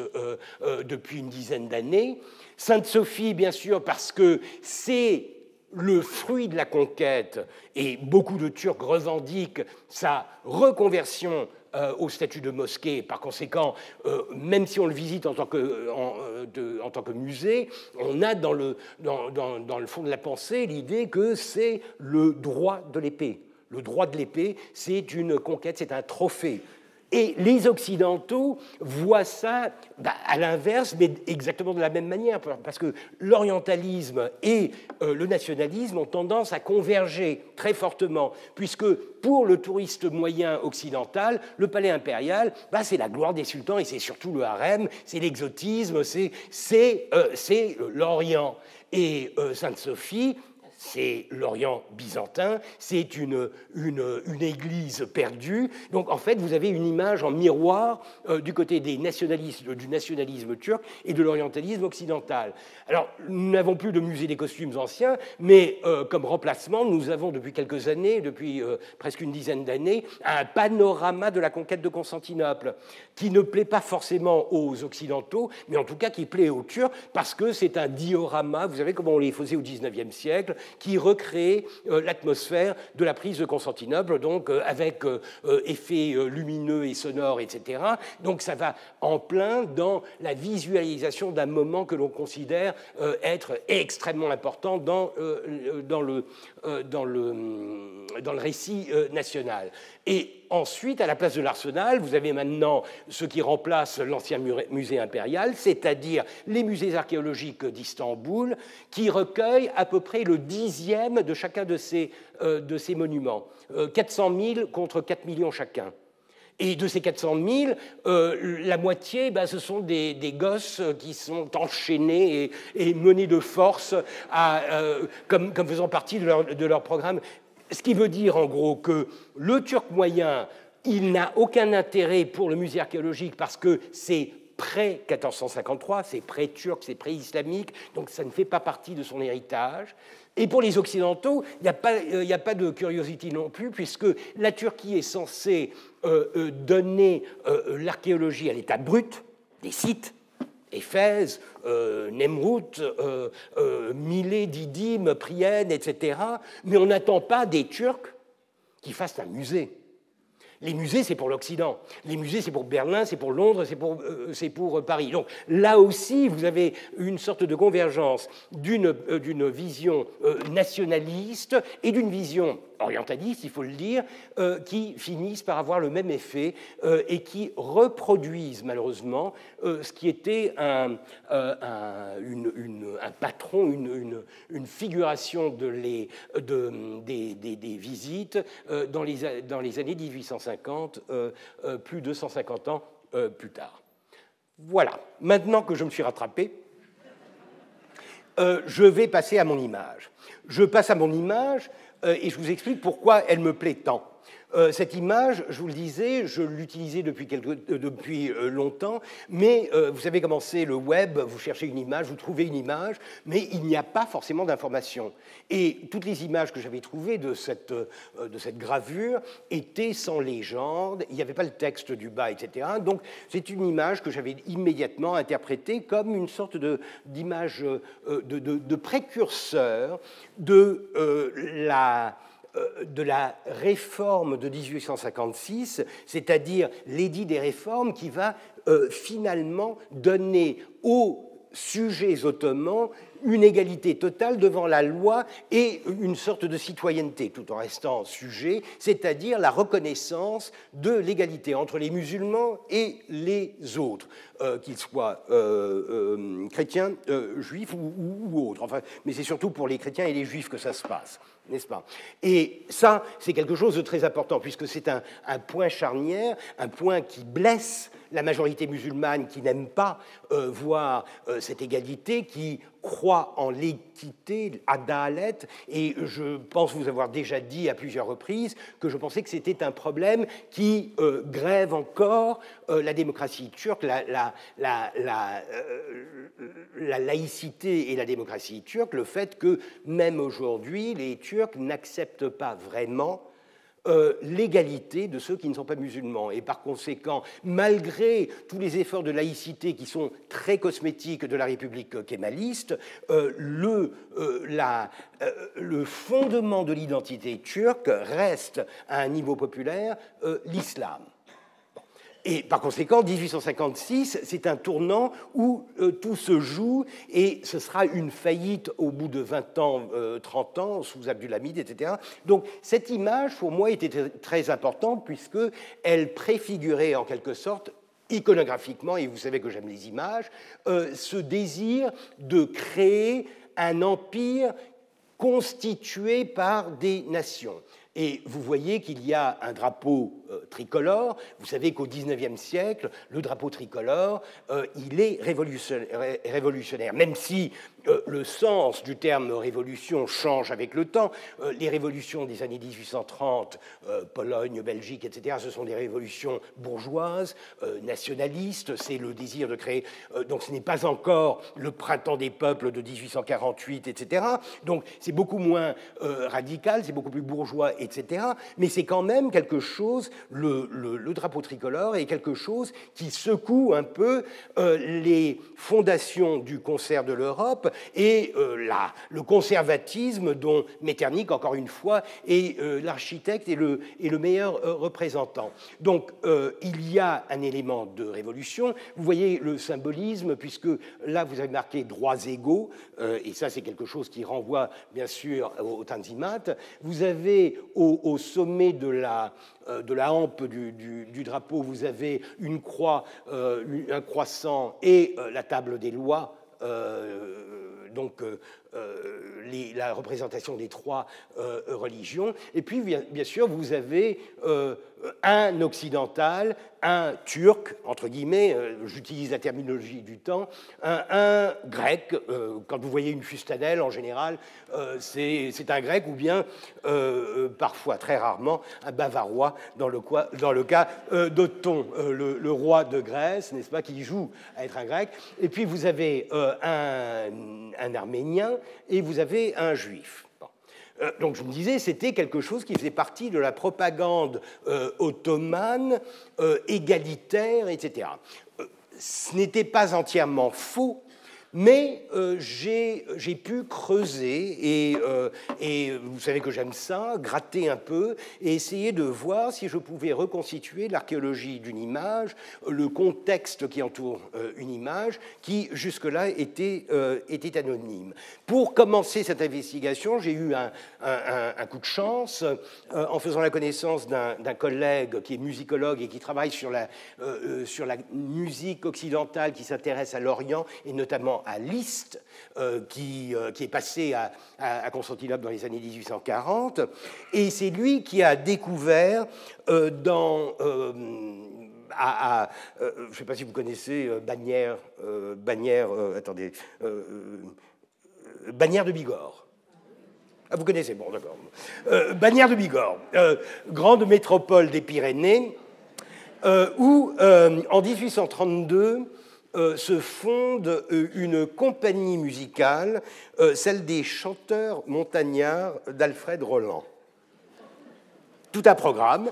depuis une dizaine d'années, Sainte-Sophie, bien sûr, parce que c'est le fruit de la conquête, et beaucoup de Turcs revendiquent sa reconversion euh, au statut de mosquée. Par conséquent, euh, même si on le visite en tant que, euh, musée, on a le, dans le fond de la pensée l'idée que c'est le droit de l'épée. Le droit de l'épée, c'est une conquête, c'est un trophée. Et les Occidentaux voient ça bah, à l'inverse, mais exactement de la même manière, parce que l'orientalisme et euh, le nationalisme ont tendance à converger très fortement, puisque pour le touriste moyen occidental, le palais impérial, bah, c'est la gloire des sultans et c'est surtout le harem, c'est l'exotisme, c'est euh, l'Orient. Et euh, Sainte-Sophie, c'est l'Orient byzantin, c'est une, une, église perdue. Donc en fait, vous avez une image en miroir euh, du côté des nationalistes, du nationalisme turc et de l'orientalisme occidental. Alors, nous n'avons plus de musée des costumes anciens, mais euh, comme remplacement, nous avons depuis quelques années, depuis euh, presque une dizaine d'années, un panorama de la conquête de Constantinople, qui ne plaît pas forcément aux Occidentaux, mais en tout cas qui plaît aux Turcs, parce que c'est un diorama, vous savez comment on les faisait au XIXe siècle, qui recréait l'atmosphère de la prise de Constantinople, donc avec effets lumineux et sonores, etc. Donc ça va en plein dans la visualisation d'un moment que l'on considère être extrêmement important dans, dans, le, dans, le, dans le récit national. Et ensuite, à la place de l'arsenal, vous avez maintenant ce qui remplace l'ancien musée impérial, c'est-à-dire les musées archéologiques d'Istanbul, qui recueillent à peu près le dixième de chacun de ces, euh, de ces monuments. 400 euh, 000 contre 4 millions chacun. Et de ces 400 000, euh, la moitié, ben, ce sont des, gosses qui sont enchaînés et, menés de force à, comme, comme, faisant partie de leur, de leur programme. Ce qui veut dire en gros que le turc moyen, il n'a aucun intérêt pour le musée archéologique parce que c'est pré-1453, c'est pré-turc, c'est pré-islamique, donc ça ne fait pas partie de son héritage. Et pour les Occidentaux, il n'y a, euh, a, pas de curiosité non plus, puisque la Turquie est censée euh, euh, donner l'archéologie à l'état brut des sites, Éphèse, Nemrut, euh, euh, Milet, Didyme, Prienne, etc. Mais on n'attend pas des Turcs qui fassent un musée. Les musées, c'est pour l'Occident. Les musées, c'est pour Berlin, c'est pour Londres, c'est pour, euh, pour, Paris. Donc là aussi, vous avez une sorte de convergence d'une vision nationaliste et d'une vision orientalistes, il faut le dire, euh, qui finissent par avoir le même effet euh, et qui reproduisent malheureusement euh, ce qui était un, patron, une, figuration de les, des, visites dans les, dans, les, années 1850, plus de 150 ans plus tard. Voilà, maintenant que je me suis rattrapé, je vais passer à mon image. Je passe à mon image et je vous explique pourquoi elle me plaît tant. Euh, cette image, je vous le disais, je l'utilisais depuis, euh, depuis euh, longtemps, mais vous savez comment c'est le web, vous cherchez une image, vous trouvez une image, mais il n'y a pas forcément d'information. Et toutes les images que j'avais trouvées de cette, de cette gravure étaient sans légende, il n'y avait pas le texte du bas, etc. Donc c'est une image que j'avais immédiatement interprétée comme une sorte d'image de, de, de, précurseur de la de la réforme de 1856, c'est-à-dire l'édit des réformes qui va euh, finalement donner aux sujets ottomans une égalité totale devant la loi et une sorte de citoyenneté, tout en restant sujet, c'est-à-dire la reconnaissance de l'égalité entre les musulmans et les autres, euh, qu'ils soient chrétiens, juifs ou, ou, autres. Enfin, mais c'est surtout pour les chrétiens et les juifs que ça se passe n'est-ce pas? Et ça, c'est quelque chose de très important, puisque c'est un, point charnière, un point qui blesse la majorité musulmane qui n'aime pas euh, voir euh, cette égalité, qui croit en l'équité, adalet, et je pense vous avoir déjà dit à plusieurs reprises que je pensais que c'était un problème qui euh, grève encore la démocratie turque, la, laïcité et la démocratie turque, le fait que même aujourd'hui, les Turcs n'acceptent pas vraiment euh, l'égalité de ceux qui ne sont pas musulmans. Et par conséquent, malgré tous les efforts de laïcité qui sont très cosmétiques de la République kémaliste, euh, le, euh, la, le fondement de l'identité turque reste à un niveau populaire l'islam. Et par conséquent, 1856, c'est un tournant où euh, tout se joue et ce sera une faillite au bout de 20 ans, 30 euh, ans, sous Abdulhamid, etc. Donc cette image, pour moi, était très importante puisqu'elle préfigurait en quelque sorte iconographiquement, et vous savez que j'aime les images, euh, ce désir de créer un empire constitué par des nations. Et vous voyez qu'il y a un drapeau euh, tricolore. Vous savez qu'au XIXe siècle, le drapeau tricolore, euh, il est révolutionnaire, même si euh, le sens du terme révolution change avec le temps. les révolutions des années 1830, Pologne, Belgique, etc., ce sont des révolutions bourgeoises, nationalistes, c'est le désir de créer. donc ce n'est pas encore le printemps des peuples de 1848, etc. Donc c'est beaucoup moins radical, c'est beaucoup plus bourgeois, etc. Mais c'est quand même quelque chose le, drapeau tricolore est quelque chose qui secoue un peu euh, les fondations du concert de l'Europe et euh, le conservatisme dont Metternich, encore une fois, est euh, l'architecte et le, et le meilleur représentant. Donc il y a un élément de révolution. Vous voyez le symbolisme, puisque là vous avez marqué droits égaux, et ça c'est quelque chose qui renvoie bien sûr au Tanzimat. Vous avez au, sommet de la, euh, de la hampe du, drapeau, vous avez une croix, euh, un croissant et euh, la table des lois. Donc la représentation des trois religions. Et puis, bien, sûr, vous avez un occidental, un turc, entre guillemets, euh, j'utilise la terminologie du temps, un, grec, euh, quand vous voyez une fustanelle en général, euh, c'est un grec, ou bien parfois, très rarement, un bavarois, dans le, dans le cas d'Othon, le, le, roi de Grèce, n'est-ce pas, qui joue à être un grec. Et puis vous avez un, un arménien et vous avez un juif. Euh, donc je me disais, c'était quelque chose qui faisait partie de la propagande euh, ottomane, euh, égalitaire, etc. ce n'était pas entièrement faux, mais euh, j'ai pu creuser, et, euh, et, vous savez que j'aime ça, gratter un peu, et essayer de voir si je pouvais reconstituer l'archéologie d'une image, le contexte qui entoure euh, une image, qui jusque-là était, était, anonyme. Pour commencer cette investigation, j'ai eu un, un, un, coup de chance en faisant la connaissance d'un collègue qui est musicologue et qui travaille sur la, sur la musique occidentale qui s'intéresse à l'Orient, et notamment à Liszt, euh, qui, euh, qui, est passé à, à, Constantinople dans les années 1840. Et c'est lui qui a découvert euh, dans. À, je ne sais pas si vous connaissez Bagnères, attendez, Bagnères de Bigorre. Ah, vous connaissez, bon, d'accord. Bagnères de Bigorre, grande métropole des Pyrénées, où en 1832, euh, se fonde euh, une compagnie musicale, euh, celle des chanteurs montagnards d'Alfred Roland. Tout un programme.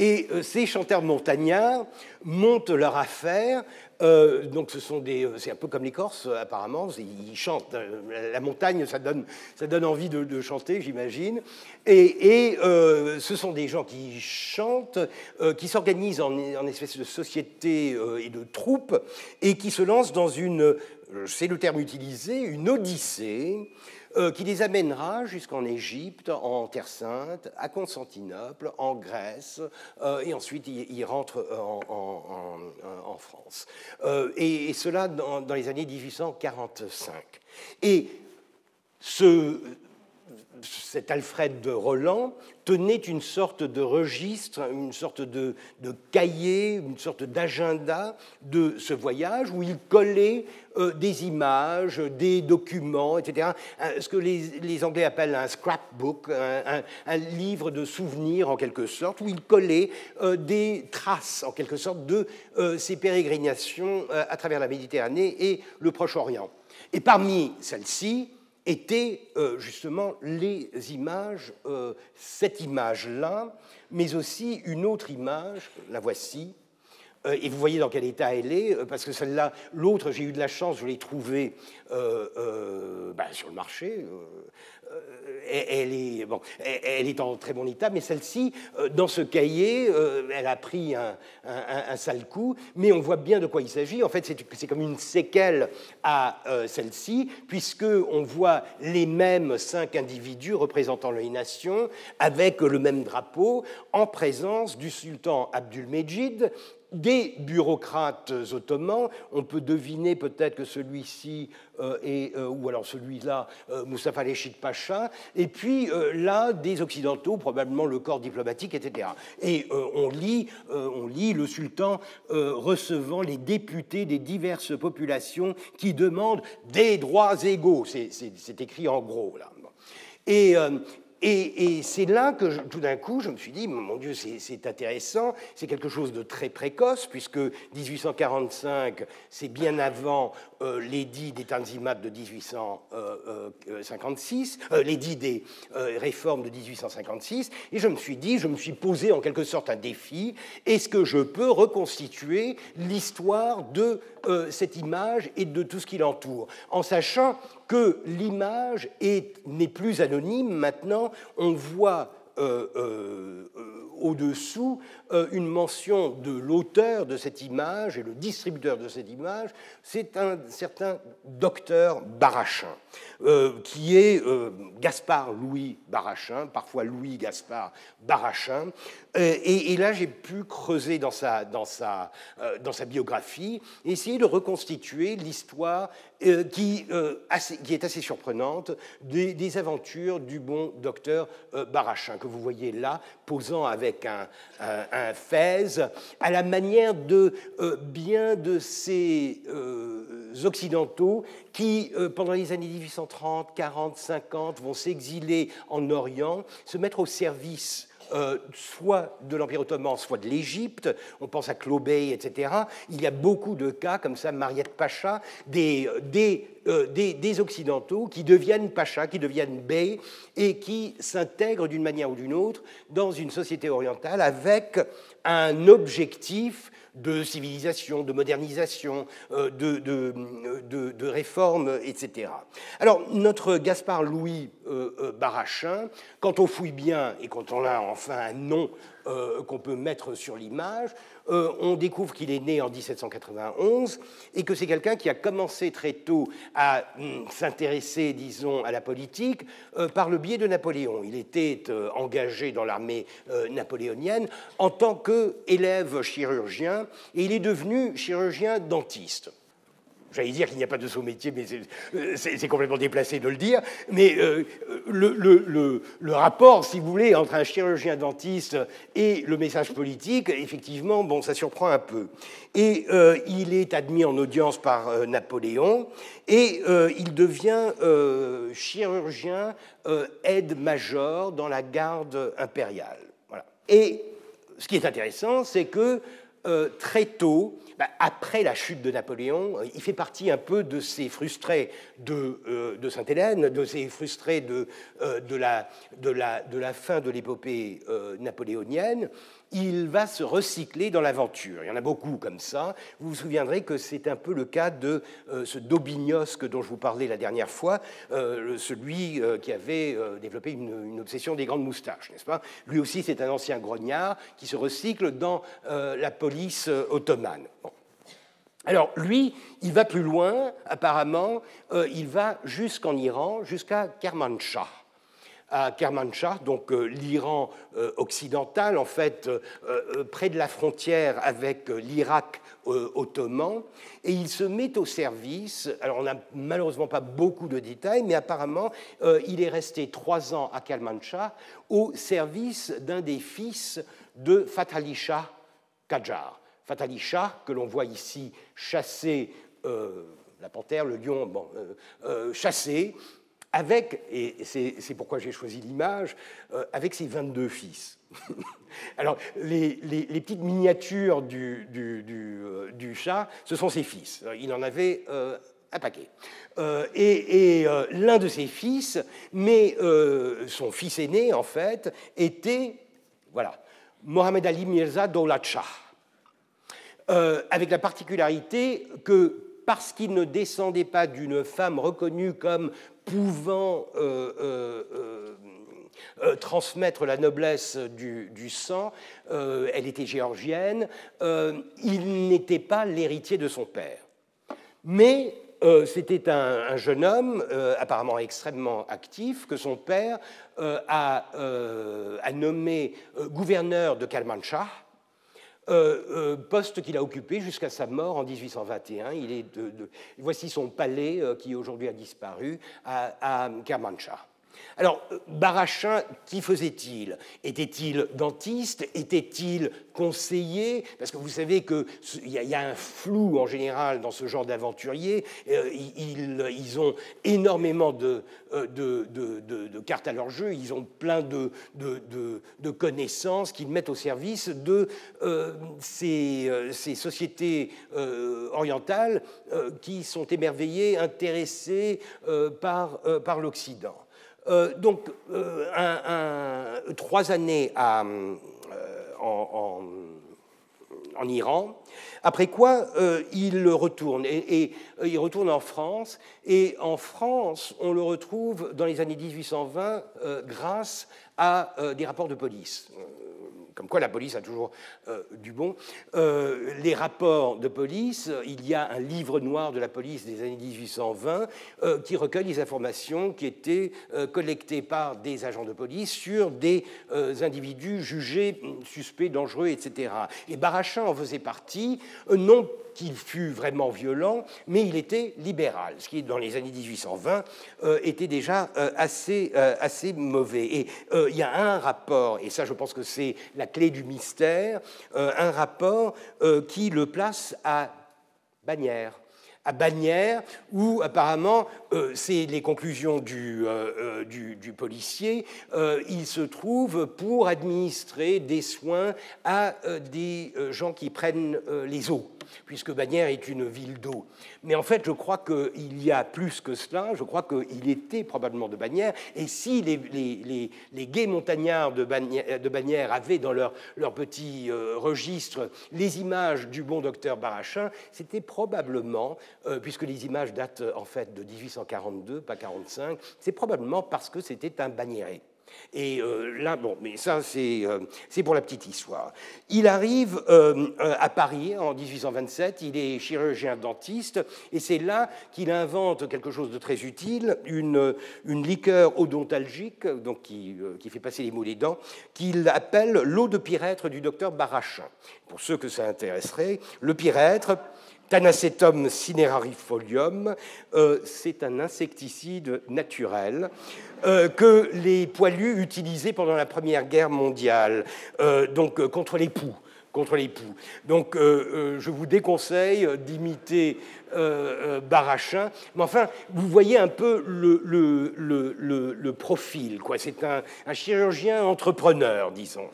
Et ces chanteurs montagnards montent leur affaire euh, donc ce sont des, euh, c'est un peu comme les Corses apparemment, ils chantent. Euh, la montagne, ça donne, ça donne envie de, chanter, j'imagine. Et, ce sont des gens qui chantent, qui s'organisent en, en, espèce de société et de troupes, et qui se lancent dans une, c'est le terme utilisé, une odyssée euh, qui les amènera jusqu'en Égypte, en Terre Sainte, à Constantinople, en Grèce, euh, et ensuite ils rentrent en, France. Euh, et, cela dans, dans, les années 1845. Et ce, cet Alfred de Roland tenait une sorte de registre, une sorte de, cahier, une sorte d'agenda de ce voyage où il collait euh, des images, des documents, etc. Ce que les, Anglais appellent un scrapbook, un, livre de souvenirs en quelque sorte, où il collait euh, des traces en quelque sorte de euh, ses pérégrinations à travers la Méditerranée et le Proche-Orient. Et parmi celles-ci, étaient euh, justement les images, euh, cette image-là, mais aussi une autre image, la voici, euh, et vous voyez dans quel état elle est, parce que celle-là, l'autre, j'ai eu de la chance, je l'ai trouvée bah, sur le marché, elle est, bon, elle est en très bon état, mais celle-ci, euh, dans ce cahier, euh, elle a pris un, sale coup, mais on voit bien de quoi il s'agit. En fait, c'est comme une séquelle à euh, celle-ci, puisqu'on voit les mêmes cinq individus représentant les nations, avec le même drapeau, en présence du sultan Abdul-Mejid, des bureaucrates ottomans. On peut deviner peut-être que celui-ci euh, est, euh, ou alors celui-là, euh, Moussa Pacha, et puis là, des Occidentaux, probablement le corps diplomatique, etc. Et on, lit, on lit le sultan recevant les députés des diverses populations qui demandent des droits égaux. C'est écrit en gros, là. Et et, c'est là que tout d'un coup, je me suis dit, mon Dieu, c'est intéressant, c'est quelque chose de très précoce, puisque 1845, c'est bien avant euh, l'édit des Tanzimat de 1856, euh, euh, l'édit des réformes de 1856, et je me suis dit, je me suis posé en quelque sorte un défi, est-ce que je peux reconstituer l'histoire de cette image et de tout ce qui l'entoure, en sachant que l'image n'est plus anonyme maintenant, on voit euh, euh, euh, au-dessous une mention de l'auteur de cette image et le distributeur de cette image, c'est un certain docteur Barachin, qui est Gaspard Louis Barachin, parfois Louis Gaspard Barachin. Et, là, j'ai pu creuser dans sa, dans, sa, dans sa biographie essayer de reconstituer l'histoire qui, qui, est assez surprenante des, aventures du bon docteur Barachin, que vous voyez là, posant avec un, un, fez, à la manière de euh, bien de ces euh, Occidentaux qui, euh, pendant les années 1830, 40, 50, vont s'exiler en Orient, se mettre au service soit de l'Empire ottoman, soit de l'Égypte. On pense à Clobey, etc. Il y a beaucoup de cas comme ça, Mariette Pacha, des, des euh, des, Occidentaux qui deviennent pacha, qui deviennent bey, et qui s'intègrent d'une manière ou d'une autre dans une société orientale avec un objectif de civilisation, de modernisation, euh, de, de, réforme, etc. Alors, notre Gaspard Louis euh, Barachin, quand on fouille bien et quand on a enfin un nom qu'on peut mettre sur l'image, euh, on découvre qu'il est né en 1791 et que c'est quelqu'un qui a commencé très tôt à hum, s'intéresser, disons, à la politique euh, par le biais de Napoléon. Il était euh, engagé dans l'armée napoléonienne en tant qu'élève chirurgien et il est devenu chirurgien dentiste. J'allais dire qu'il n'y a pas de saut métier, mais c'est complètement déplacé de le dire. Mais euh, le, rapport, si vous voulez, entre un chirurgien dentiste et le message politique, effectivement, bon, ça surprend un peu. Et euh, il est admis en audience par euh, Napoléon et il devient chirurgien aide-major dans la garde impériale. Voilà. Et ce qui est intéressant, c'est que très tôt, bah, après la chute de Napoléon, euh, il fait partie un peu de ces frustrés de, euh, Sainte-Hélène, de ces frustrés euh, de, la, fin de l'épopée napoléonienne. Il va se recycler dans l'aventure. Il y en a beaucoup comme ça. Vous vous souviendrez que c'est un peu le cas de ce Daubignosque dont je vous parlais la dernière fois, celui qui avait développé une, obsession des grandes moustaches, n'est-ce pas? Lui aussi, c'est un ancien grognard qui se recycle dans la police ottomane. Alors lui, il va plus loin, apparemment, euh, il va jusqu'en Iran, jusqu'à Kermanshah. À Kermanshah, donc euh, l'Iran euh, occidental, en fait, près de la frontière avec l'Irak ottoman, et il se met au service, alors on n'a malheureusement pas beaucoup de détails, mais apparemment il est resté trois ans à Kermanshah au service d'un des fils de Fatali Shah Qajar. Fatali que l'on voit ici chasser euh, la panthère, le lion, bon, euh, euh, chasser, avec, et c'est pourquoi j'ai choisi l'image, avec ses 22 fils. Alors, les, petites miniatures du, du, chat, ce sont ses fils. Il en avait un paquet. et, l'un de ses fils, mais son fils aîné, en fait, était, voilà, Mohamed Ali Mirza Daulat Shah. Euh, avec la particularité que parce qu'il ne descendait pas d'une femme reconnue comme pouvant euh, euh, transmettre la noblesse du, sang, elle était géorgienne, il n'était pas l'héritier de son père. Mais c'était un, jeune homme apparemment extrêmement actif que son père a, a, nommé gouverneur de Kalmanshah euh, euh, poste qu'il a occupé jusqu'à sa mort en 1821. Il est de, voici son palais euh, qui aujourd'hui a disparu à, à. Alors, Barachin, qui faisait-il? Était-il dentiste? Était-il conseiller? Parce que vous savez qu'il y, a un flou en général dans ce genre d'aventuriers. Euh, ils, ont énormément de, euh, de, cartes à leur jeu, ils ont plein de, connaissances qu'ils mettent au service de euh, ces, sociétés orientales qui sont émerveillées, intéressées par l'Occident. Euh, donc, euh, trois années euh, en, Iran, après quoi il retourne, et, il retourne en France, et en France, on le retrouve dans les années 1820 grâce à des rapports de police comme quoi la police a toujours euh, du bon. Euh, les rapports de police, il y a un livre noir de la police des années 1820 euh, qui recueille les informations qui étaient collectées par des agents de police sur des individus jugés suspects, dangereux, etc. Et Barachin en faisait partie, non qu'il fût vraiment violent, mais il était libéral, ce qui, dans les années 1820, euh, était déjà euh, assez, euh, assez mauvais. Et il y a un rapport, et ça je pense que c'est la clé du mystère, un rapport qui le place à Bagnères à Bagnères, où apparemment, c'est les conclusions du, du, du policier, il se trouve pour administrer des soins à des gens qui prennent les eaux puisque Bagnères est une ville d'eau. Mais en fait, je crois qu'il y a plus que cela. Je crois qu'il était probablement de Bagnères. Et si les, les, les, gays montagnards de Bagnères, avaient dans leur, leur petit euh, registre les images du bon docteur Barachin, c'était probablement, euh, puisque les images datent en fait de 1842, pas 45, c'est probablement parce que c'était un bagnéré. Et euh, là, bon, mais ça, euh, c'est pour la petite histoire. Il arrive euh, à Paris en 1827, il est chirurgien dentiste, et c'est là qu'il invente quelque chose de très utile, une, une liqueur odontalgique, donc qui, qui, fait passer les mots des dents, qu'il appelle l'eau de pyrètre du docteur Barachin. Pour ceux que ça intéresserait, le pyrètre, Tanacetum cinerarifolium, c'est un insecticide naturel euh, que les poilus utilisaient pendant la Première Guerre mondiale, euh, donc euh, contre les poux contre les poux. Donc je vous déconseille d'imiter Barachin. Mais enfin, vous voyez un peu le, le, profil. C'est un, un, chirurgien entrepreneur, disons.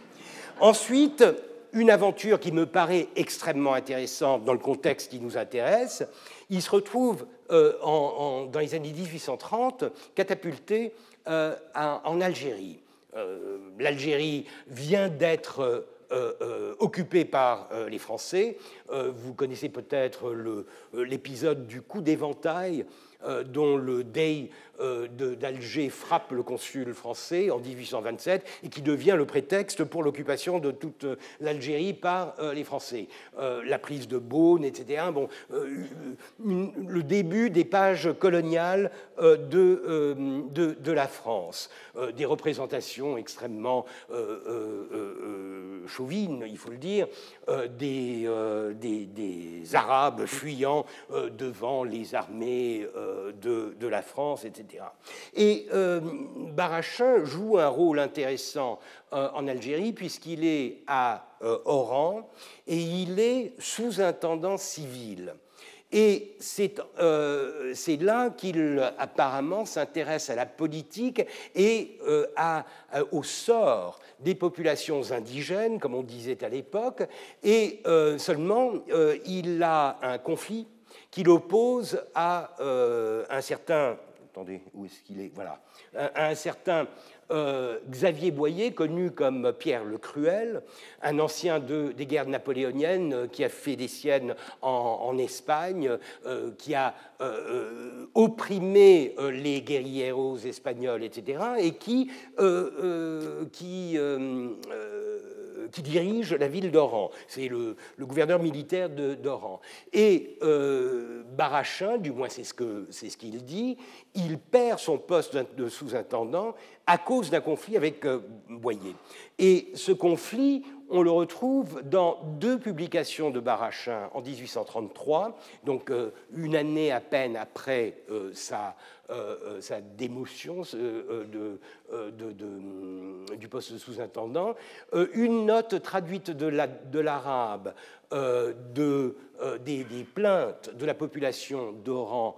Ensuite, une aventure qui me paraît extrêmement intéressante dans le contexte qui nous intéresse. Il se retrouve dans les années 1830 catapulté euh, en Algérie. Euh, L'Algérie vient d'être euh, occupée par les Français. vous connaissez peut-être l'épisode du coup d'éventail dont le Dey euh, d'Alger frappe le consul français en 1827 et qui devient le prétexte pour l'occupation de toute euh, l'Algérie par euh, les Français. La prise de Beaune, etc. Bon, le début des pages coloniales de, la France. Des représentations extrêmement chauvines, il faut le dire, des, Arabes fuyant devant les armées de la France, etc. Et euh, Barachin joue un rôle intéressant euh, en Algérie puisqu'il est à euh, Oran et il est sous-intendant civil. Et c'est là qu'il apparemment s'intéresse à la politique et à, au sort des populations indigènes, comme on disait à l'époque, et seulement il a un conflit qui l'oppose à un certain où est-ce qu'il est Voilà. Un, certain euh, Xavier Boyer, connu comme Pierre le Cruel, un ancien de, des guerres napoléoniennes euh, qui a fait des siennes en, Espagne, euh, qui a opprimé les guerrieros espagnols, etc., et qui, qui qui dirige la ville d'Oran. C'est le, gouverneur militaire d'Oran. Et euh, Barachin, du moins c'est ce qu'il dit, il perd son poste de sous-intendant à cause d'un conflit avec euh, Boyer. Et ce conflit, on le retrouve dans deux publications de Barachin en 1833, donc euh, une année à peine après sa, sa démotion de, du poste de sous-intendant. une note traduite de l'arabe de, des, des, plaintes de la population d'Oran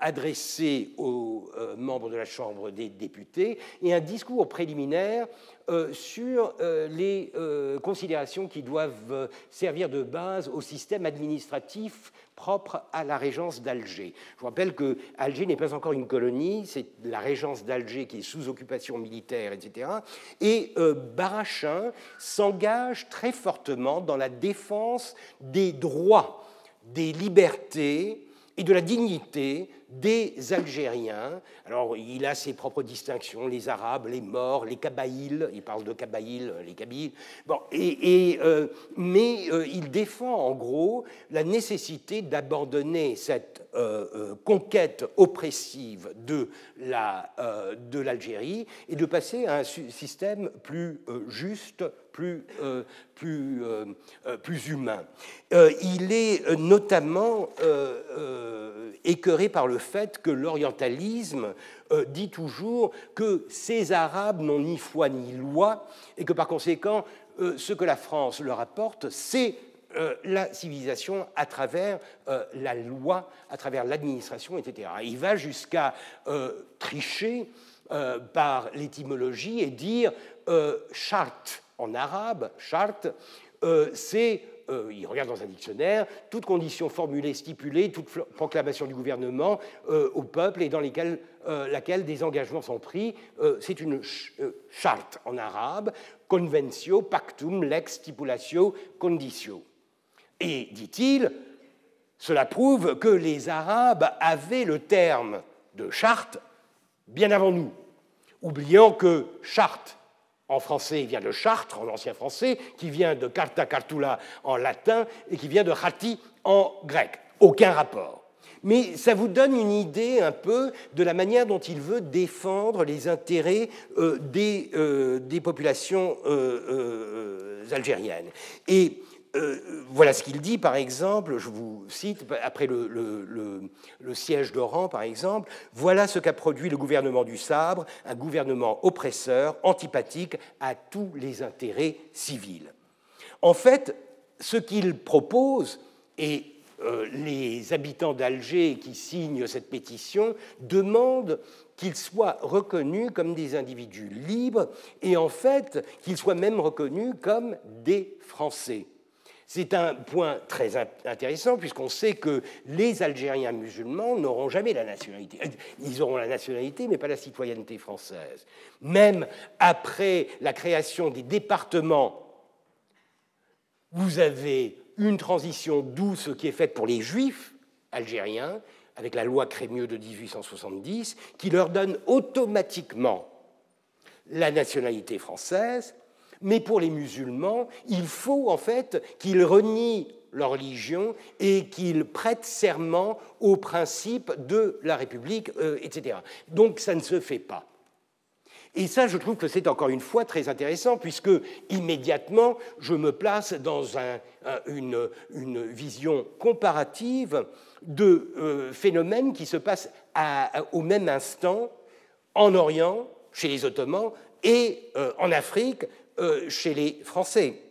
adressées aux membres de la Chambre des députés et un discours préliminaire euh, sur euh, les euh, considérations qui doivent servir de base au système administratif propre à la régence d'Alger. Je vous rappelle que Alger n'est pas encore une colonie, c'est la régence d'Alger qui est sous occupation militaire, etc. Et Barachin s'engage très fortement dans la défense des droits, des libertés et de la dignité des Algériens. Alors, il a ses propres distinctions, les Arabes, les Morts, les Kabaïls, il parle de Kabaïls, les Kabyles. Bon, euh, mais euh, il défend en gros la nécessité d'abandonner cette euh, conquête oppressive de l'Algérie la, et de passer à un système plus juste, plus, plus, plus humain. il est notamment écœuré par le fait que l'orientalisme euh, dit toujours que ces Arabes n'ont ni foi ni loi et que par conséquent, euh, ce que la France leur apporte, c'est euh, la civilisation à travers la loi, à travers l'administration, etc. Il va jusqu'à tricher par l'étymologie et dire charte en arabe, charte, c'est euh, il regarde dans un dictionnaire, toute condition formulée, stipulée, toute proclamation du gouvernement euh, au peuple et dans lesquelles, euh, laquelle des engagements sont pris. c'est une charte en arabe, conventio, pactum, lex, stipulatio, conditio. Et, dit-il, cela prouve que les Arabes avaient le terme de charte bien avant nous, oubliant que charte en français, il vient de Chartres, en ancien français, qui vient de Carta Cartula en latin et qui vient de Chati en grec. Aucun rapport. Mais ça vous donne une idée un peu de la manière dont il veut défendre les intérêts euh, des, euh, des, populations euh, algériennes. Et euh, voilà ce qu'il dit, par exemple, je vous cite, après le, siège d'Oran, par exemple, voilà ce qu'a produit le gouvernement du Sabre, un gouvernement oppresseur, antipathique à tous les intérêts civils. En fait, ce qu'il propose, et euh, les habitants d'Alger qui signent cette pétition demandent qu'ils soient reconnus comme des individus libres et en fait qu'ils soient même reconnus comme des Français. C'est un point très intéressant puisqu'on sait que les Algériens musulmans n'auront jamais la nationalité. Ils auront la nationalité mais pas la citoyenneté française. Même après la création des départements, vous avez une transition douce qui est faite pour les juifs algériens avec la loi Crémieux de 1870 qui leur donne automatiquement la nationalité française mais pour les musulmans, il faut en fait qu'ils renient leur religion et qu'ils prêtent serment aux principes de la République, euh, etc. Donc ça ne se fait pas. Et ça, je trouve que c'est encore une fois très intéressant, puisque immédiatement, je me place dans une, vision comparative de euh, phénomènes qui se passent au même instant en Orient, chez les Ottomans, et euh, en Afrique, euh, chez les Français.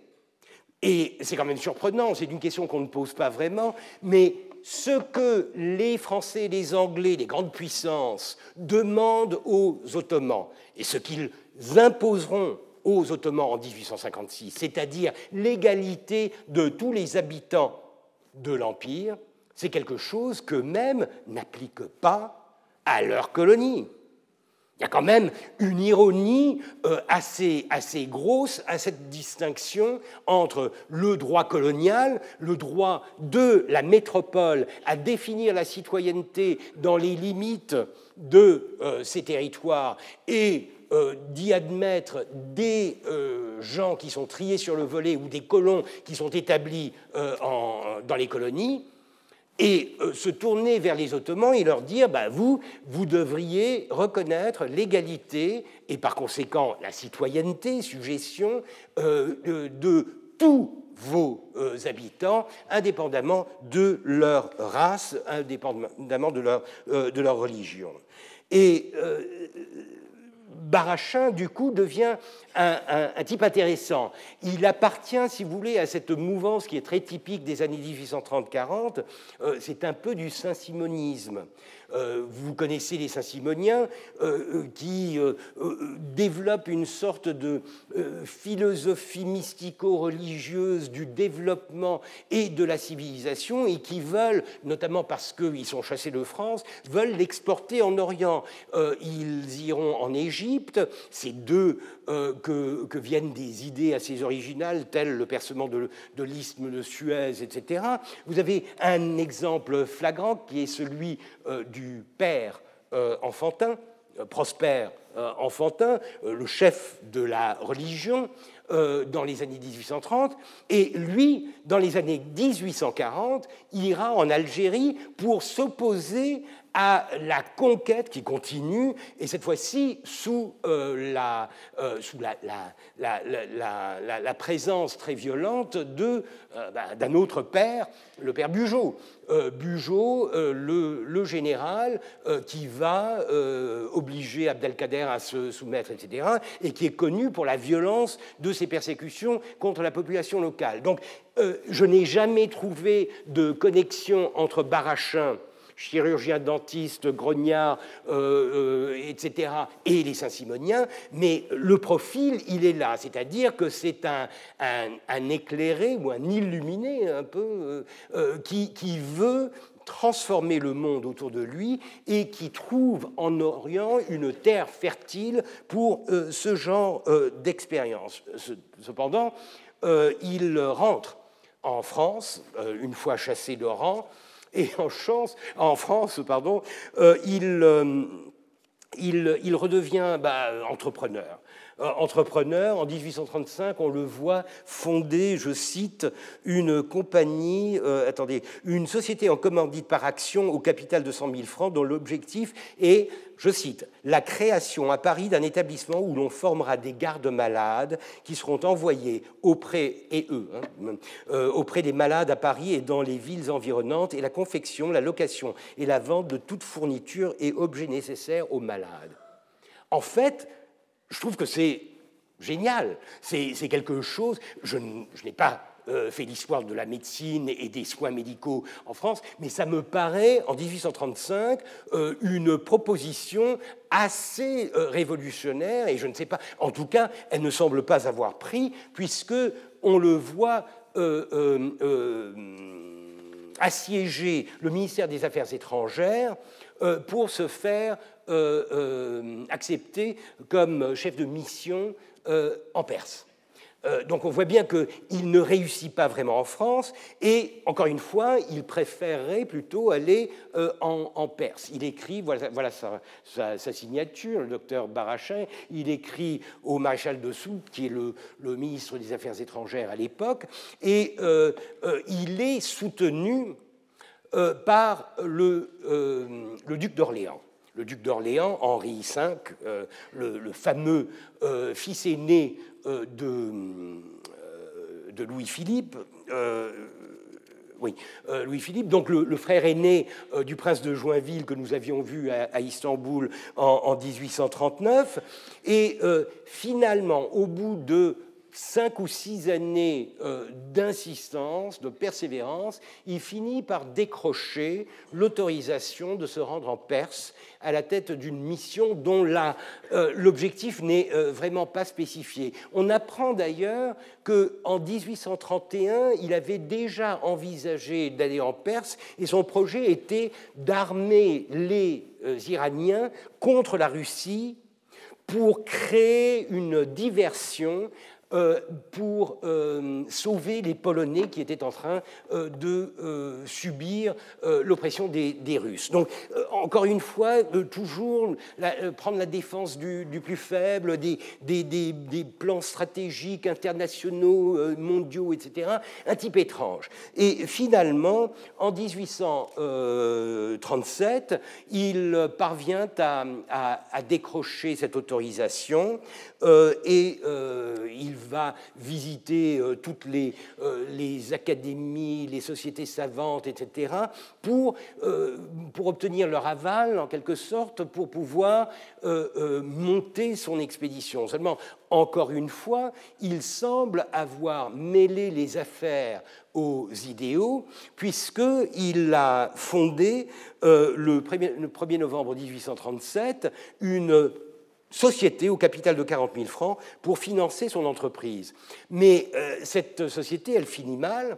Et c'est quand même surprenant, c'est une question qu'on ne pose pas vraiment, mais ce que les Français, les Anglais, les grandes puissances demandent aux Ottomans, et ce qu'ils imposeront aux Ottomans en 1856, c'est-à-dire l'égalité de tous les habitants de l'Empire, c'est quelque chose qu'eux-mêmes n'appliquent pas à leurs colonies. Il y a quand même une ironie euh, assez, assez grosse à cette distinction entre le droit colonial, le droit de la métropole à définir la citoyenneté dans les limites de euh, ces territoires et euh, d'y admettre des gens qui sont triés sur le volet ou des colons qui sont établis dans les colonies, et euh, se tourner vers les Ottomans et leur dire bah, vous, vous devriez reconnaître l'égalité et par conséquent la citoyenneté, suggestion euh, de, tous vos habitants, indépendamment de leur race, indépendamment de leur, de leur religion. Et Barachin, du coup, devient un, type intéressant. Il appartient, si vous voulez, à cette mouvance qui est très typique des années 1830-40. Euh, c'est un peu du saint-simonisme. Euh, vous connaissez les Saint-Simoniens euh, qui développent une sorte de philosophie mystico-religieuse du développement et de la civilisation et qui veulent, notamment parce qu'ils sont chassés de France, veulent l'exporter en Orient. ils iront en Égypte. Ces deux que, viennent des idées assez originales, telles le percement de, l'isthme de Suez, etc. Vous avez un exemple flagrant qui est celui euh, du père euh, enfantin, euh, Prosper enfantin, le chef de la religion, dans les années 1830, et lui, dans les années 1840, ira en Algérie pour s'opposer à la conquête qui continue, et cette fois-ci sous, euh, la, euh, sous la, la, la, présence très violente euh, bah, d'un autre père, le père Bugeaud. Bugeaud, le, le, général qui va obliger Abdelkader à se soumettre, etc., et qui est connu pour la violence de ses persécutions contre la population locale. Donc, je n'ai jamais trouvé de connexion entre Barachin chirurgiens dentistes, grognards, euh, euh, etc., et les Saint-Simoniens, mais le profil, il est là, c'est-à-dire que c'est un, un, éclairé ou un illuminé un peu euh, qui, qui veut transformer le monde autour de lui et qui trouve en Orient une terre fertile pour ce genre d'expérience. Cependant, il rentre en France, une fois chassé d'Oran, et en, France, pardon, euh, euh, il, il, redevient bah, entrepreneur. Euh, entrepreneur. En 1835, on le voit fonder, je cite, une compagnie, attendez, une société en commandite par action au capital de 100 000 francs, dont l'objectif est je cite, la création à Paris d'un établissement où l'on formera des gardes malades qui seront envoyés auprès, et eux, hein, euh, auprès des malades à Paris et dans les villes environnantes, et la confection, la location et la vente de toute fourniture et objets nécessaires aux malades. En fait, je trouve que c'est génial, c'est quelque chose, je n'ai pas euh, fait l'histoire de la médecine et des soins médicaux en France, mais ça me paraît, en 1835, euh, une proposition assez euh, révolutionnaire, et je ne sais pas, en tout cas, elle ne semble pas avoir pris, puisque on le voit assiéger le ministère des Affaires étrangères pour se faire accepter comme chef de mission en Perse. Euh, donc on voit bien qu'il ne réussit pas vraiment en France et, encore une fois, il préférerait plutôt aller euh, en, Perse. Il écrit, voilà, sa, signature, le docteur Barachin, il écrit au maréchal de Soult, qui est le, ministre des Affaires étrangères à l'époque, et euh, il est soutenu par le, duc d'Orléans le duc d'Orléans, Henri V, le, fameux fils aîné euh, de, euh, Louis-Philippe. Euh, oui, Louis-Philippe, donc le, frère aîné du prince de Joinville que nous avions vu à, Istanbul en, 1839. Et finalement, au bout de cinq ou six années euh, d'insistance, de persévérance, il finit par décrocher l'autorisation de se rendre en Perse à la tête d'une mission dont euh, l'objectif n'est euh, vraiment pas spécifié. On apprend d'ailleurs qu'en 1831, il avait déjà envisagé d'aller en Perse et son projet était d'armer les Iraniens contre la Russie pour créer une diversion pour euh, sauver les Polonais qui étaient en train euh, de subir l'oppression des, Russes. Donc, encore une fois, toujours prendre la défense du, plus faible, des, plans stratégiques internationaux, mondiaux, etc. Un type étrange. Et finalement, en 1837, il parvient à décrocher cette autorisation et il va visiter toutes les, académies, les sociétés savantes, etc., pour, pour obtenir leur aval, en quelque sorte, pour pouvoir monter son expédition. Seulement, encore une fois, il semble avoir mêlé les affaires aux idéaux, puisqu'il a fondé euh, le, 1er, novembre 1837 une société au capital de 40 000 francs pour financer son entreprise. Mais euh, cette société, elle finit mal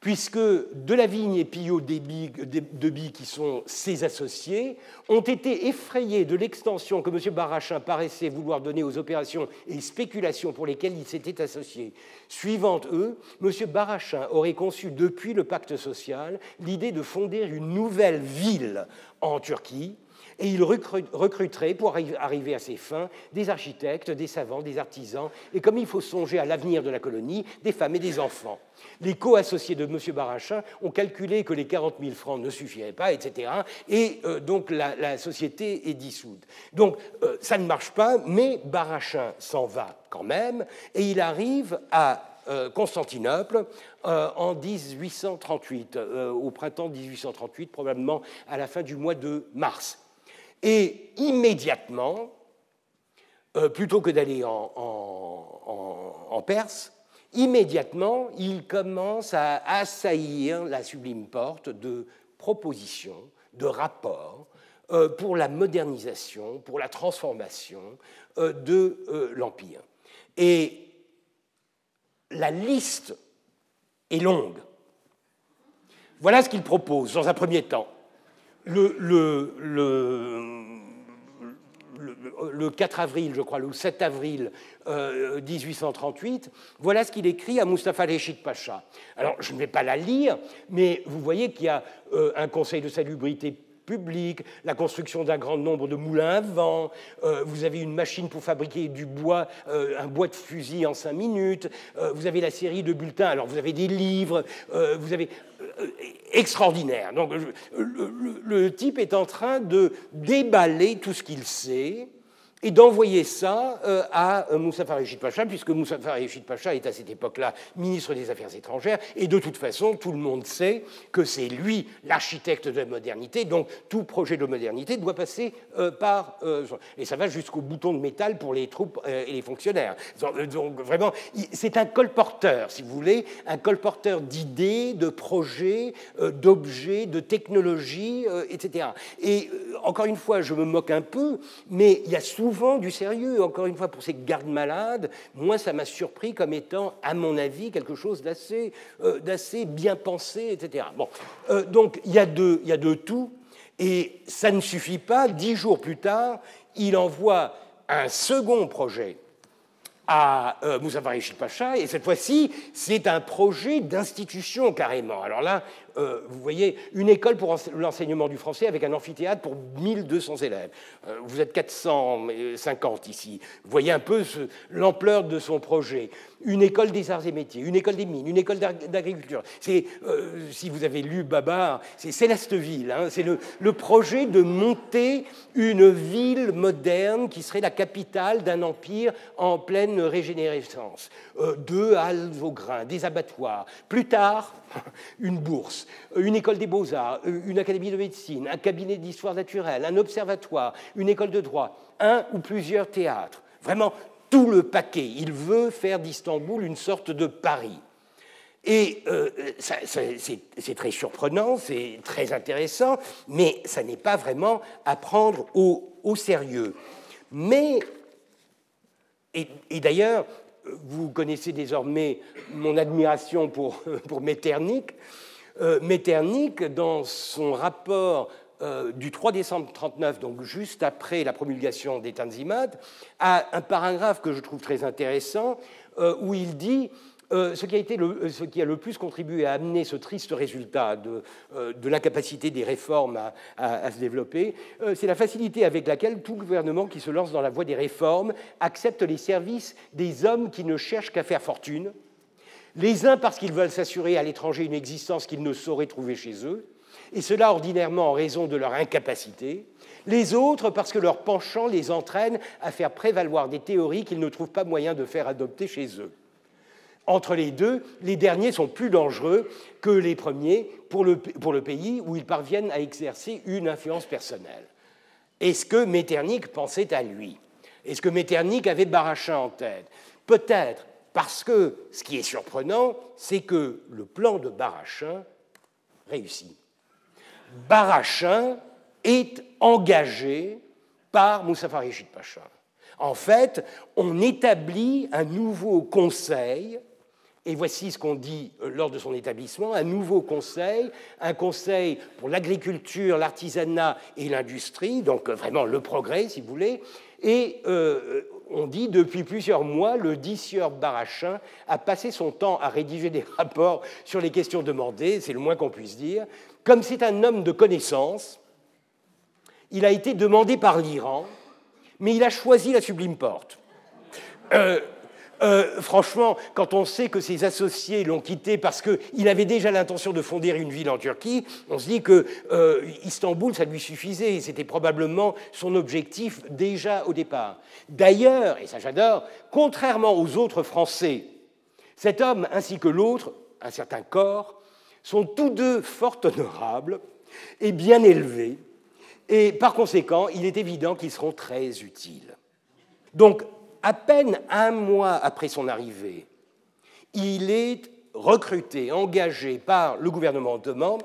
puisque Delavigne et Pillot Deby, qui sont ses associés, ont été effrayés de l'extension que M. Barachin paraissait vouloir donner aux opérations et spéculations pour lesquelles il s'était associé. Suivant eux, M. Barachin aurait conçu depuis le pacte social l'idée de fonder une nouvelle ville en Turquie, et il recruterait, pour arriver à ses fins, des architectes, des savants, des artisans, et comme il faut songer à l'avenir de la colonie, des femmes et des enfants. Les co-associés de M. Barachin ont calculé que les 40 000 francs ne suffiraient pas, etc. Et euh, donc la, société est dissoute. Donc euh, ça ne marche pas, mais Barachin s'en va quand même, et il arrive à euh, Constantinople en 1838, au printemps 1838, probablement à la fin du mois de mars. Et immédiatement, euh, plutôt que d'aller en, Perse, immédiatement, il commence à assaillir la sublime porte de propositions, de rapports euh, pour la modernisation, pour la transformation euh, de l'Empire. Et la liste est longue. Voilà ce qu'il propose dans un premier temps le, le, 4 avril, je crois, le 7 avril 1838, euh, voilà ce qu'il écrit à Mustafa Reshid Pacha. Alors, je ne vais pas la lire, mais vous voyez qu'il y a euh, un conseil de salubrité public, la construction d'un grand nombre de moulins à vent, euh, vous avez une machine pour fabriquer du bois, un bois de fusil en cinq minutes, vous avez la série de bulletins, alors vous avez des livres, vous avez extraordinaire. Donc le, type est en train de déballer tout ce qu'il sait et d'envoyer ça euh, à euh, Moussa Farishid Pacha, puisque Moussa Farishid Pacha est à cette époque-là ministre des Affaires étrangères, et de toute façon, tout le monde sait que c'est lui l'architecte de la modernité, donc tout projet de modernité doit passer euh, par... et ça va jusqu'au bouton de métal pour les troupes et les fonctionnaires. Donc vraiment, c'est un colporteur, si vous voulez, un colporteur d'idées, de projets, d'objets, de technologies, etc. Et encore une fois, je me moque un peu, mais il y a souvent du sérieux. Encore une fois, pour ces gardes malades, moi, ça m'a surpris comme étant, à mon avis, quelque chose d'assez euh, bien pensé, etc. Bon, euh, donc il y, a de, il y a de tout, et ça ne suffit pas. Dix jours plus tard, il envoie un second projet à euh, Moussa Pacha, et cette fois-ci, c'est un projet d'institution carrément. Alors là, euh, vous voyez, une école pour l'enseignement du français avec un amphithéâtre pour 1200 élèves. Euh, vous êtes 450 ici. Vous voyez un peu l'ampleur de son projet. Une école des arts et métiers, une école des mines, une école d'agriculture. C'est, euh, si vous avez lu Babar, c'est Célesteville. Hein. c'est le, projet de monter une ville moderne qui serait la capitale d'un empire en pleine régénérescence. deux halles au grain, des abattoirs. Plus tard, une bourse, une école des beaux-arts, une académie de médecine, un cabinet d'histoire naturelle, un observatoire, une école de droit, un ou plusieurs théâtres. Vraiment tout le paquet. Il veut faire d'Istanbul une sorte de Paris. Et euh, c'est très surprenant, c'est très intéressant, mais ça n'est pas vraiment à prendre au, sérieux. Mais, et d'ailleurs, vous connaissez désormais mon admiration pour, pour Metternich. Euh, Metternich, dans son rapport euh, du 3 décembre 1939, donc juste après la promulgation des Tanzimat, a un paragraphe que je trouve très intéressant euh, où il dit ce, qui a le, plus contribué à amener ce triste résultat de, l'incapacité des réformes à, se développer, c'est la facilité avec laquelle tout gouvernement qui se lance dans la voie des réformes accepte les services des hommes qui ne cherchent qu'à faire fortune, les uns parce qu'ils veulent s'assurer à l'étranger une existence qu'ils ne sauraient trouver chez eux, et cela ordinairement en raison de leur incapacité, les autres parce que leur penchant les entraîne à faire prévaloir des théories qu'ils ne trouvent pas moyen de faire adopter chez eux. Entre les deux, les derniers sont plus dangereux que les premiers pour le, pays où ils parviennent à exercer une influence personnelle. Est-ce que Metternich pensait à lui? Est-ce que Metternich avait Barachin en tête? Peut-être, parce que ce qui est surprenant, c'est que le plan de Barachin réussit. Barachin est engagé par Moussa Rechid Pacha. En fait, on établit un nouveau conseil, et voici ce qu'on dit euh, lors de son établissement, un nouveau conseil, un conseil pour l'agriculture, l'artisanat et l'industrie, donc euh, vraiment le progrès, si vous voulez, et euh, on dit depuis plusieurs mois, le dissieur Barachin a passé son temps à rédiger des rapports sur les questions demandées, c'est le moins qu'on puisse dire. Comme c'est un homme de connaissance, il a été demandé par l'Iran, mais il a choisi la sublime porte. Euh, euh, franchement, quand on sait que ses associés l'ont quitté parce qu'il avait déjà l'intention de fonder une ville en Turquie, on se dit que euh, Istanbul, ça lui suffisait. C'était probablement son objectif déjà au départ. D'ailleurs, et ça j'adore, contrairement aux autres Français, cet homme ainsi que l'autre, un certain corps, sont tous deux fort honorables et bien élevés, et par conséquent, il est évident qu'ils seront très utiles. Donc, à peine un mois après son arrivée, il est recruté, engagé par le gouvernement ottoman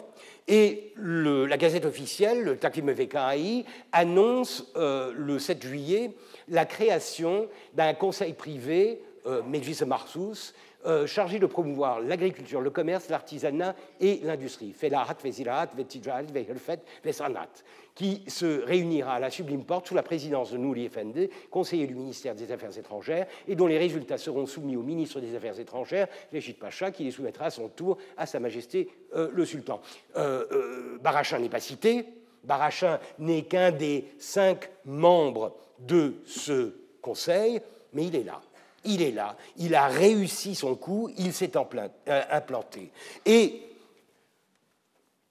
et la Gazette officielle, le Takvim Vekai, annonce euh, le 7 juillet la création d'un conseil privé, euh, Mejlis Marsus, euh, chargé de promouvoir l'agriculture, le commerce, l'artisanat et l'industrie, qui se réunira à la Sublime Porte sous la présidence de Nouri Effendi, conseiller du ministère des Affaires étrangères, et dont les résultats seront soumis au ministre des Affaires étrangères, Rechid Pacha, qui les soumettra à son tour à Sa Majesté euh, le Sultan. Euh, Barachin n'est pas cité, Barachin n'est qu'un des cinq membres de ce conseil, mais il est là il est là, il a réussi son coup, il s'est euh, implanté. Et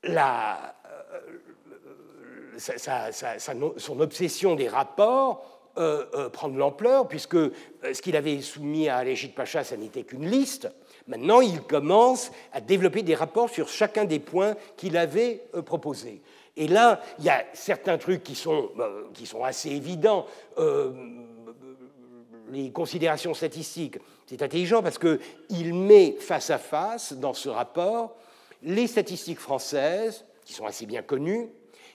la, euh, son obsession des rapports euh, prend de l'ampleur, puisque ce qu'il avait soumis à Alégide Pacha, ça n'était qu'une liste. Maintenant, il commence à développer des rapports sur chacun des points qu'il avait proposés. Et là, il y a certains trucs qui sont, qui sont assez évidents les considérations statistiques. C'est intelligent parce qu'il met face à face, dans ce rapport, les statistiques françaises, qui sont assez bien connues,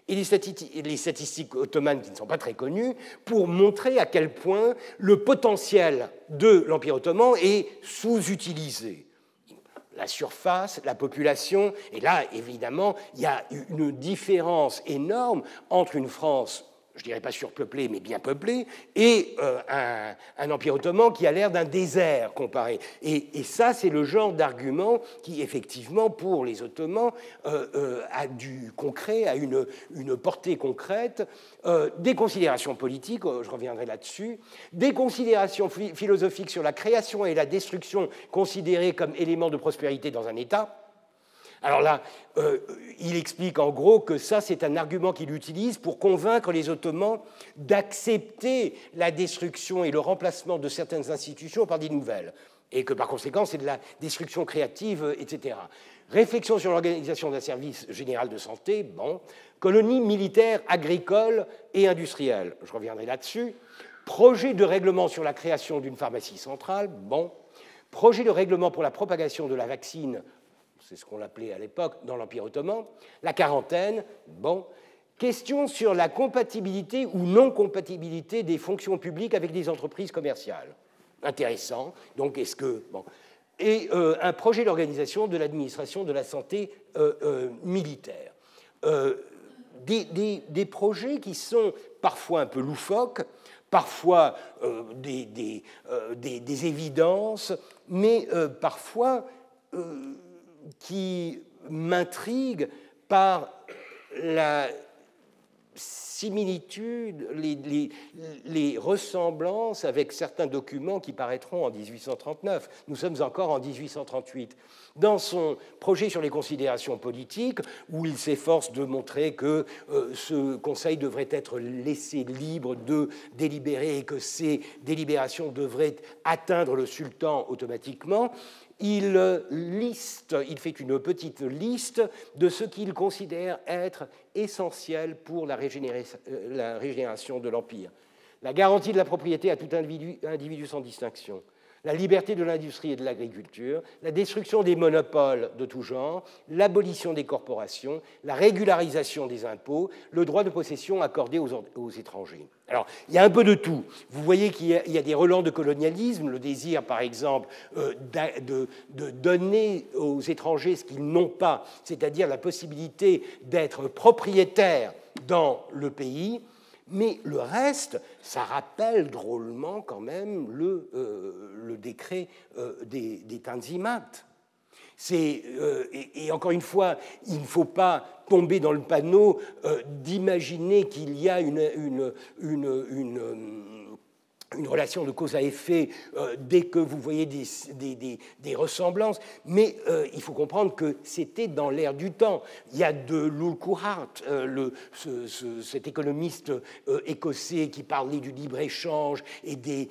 et les statistiques, ottomanes qui ne sont pas très connues, pour montrer à quel point le potentiel de l'Empire ottoman est sous-utilisé. La surface, la population, et là, évidemment, il y a une différence énorme entre une France je dirais pas surpeuplé, mais bien peuplé, et euh, un, empire ottoman qui a l'air d'un désert comparé. Et, ça, c'est le genre d'argument qui, effectivement, pour les Ottomans, euh, euh, a du concret, a une, une portée concrète, des considérations politiques, je reviendrai là-dessus, des considérations philosophiques sur la création et la destruction considérées comme éléments de prospérité dans un État, alors là, euh, il explique en gros que ça, c'est un argument qu'il utilise pour convaincre les Ottomans d'accepter la destruction et le remplacement de certaines institutions par des nouvelles, et que par conséquent, c'est de la destruction créative, etc. Réflexion sur l'organisation d'un service général de santé, bon. Colonie militaire, agricole et industrielle, je reviendrai là-dessus. Projet de règlement sur la création d'une pharmacie centrale, bon. Projet de règlement pour la propagation de la vaccine c'est ce qu'on l'appelait à l'époque dans l'Empire ottoman, la quarantaine, bon, question sur la compatibilité ou non-compatibilité des fonctions publiques avec des entreprises commerciales. Intéressant. Donc, est-ce que. Bon. Et euh, un projet d'organisation de l'administration de la santé euh, euh, militaire. Des, des, projets qui sont parfois un peu loufoques, parfois des, des, évidences, mais parfois qui m'intrigue par la similitudes, les, ressemblances avec certains documents qui paraîtront en 1839. Nous sommes encore en 1838. Dans son projet sur les considérations politiques, où il s'efforce de montrer que euh, ce Conseil devrait être laissé libre de délibérer et que ces délibérations devraient atteindre le sultan automatiquement, il liste, il fait une petite liste de ce qu'il considère être essentiel pour la, euh, régénération de l'Empire. La garantie de la propriété à tout individu, individu sans distinction, la liberté de l'industrie et de l'agriculture, la destruction des monopoles de tout genre, l'abolition des corporations, la régularisation des impôts, le droit de possession accordé aux, étrangers. Alors, il y a un peu de tout. Vous voyez qu'il y, a des relents de colonialisme, le désir, par exemple, euh, de, de, donner aux étrangers ce qu'ils n'ont pas, c'est-à-dire la possibilité d'être propriétaires dans le pays, mais le reste, ça rappelle drôlement quand même le, euh, décret euh, des, des Tanzimat. Euh, et, encore une fois, il ne faut pas tomber dans le panneau d'imaginer qu'il y a une relation de cause à effet euh, dès que vous voyez des, ressemblances, mais euh, il faut comprendre que c'était dans l'air du temps. Il y a de Lulkuhart, euh, cet économiste écossais qui parlait du libre-échange et des,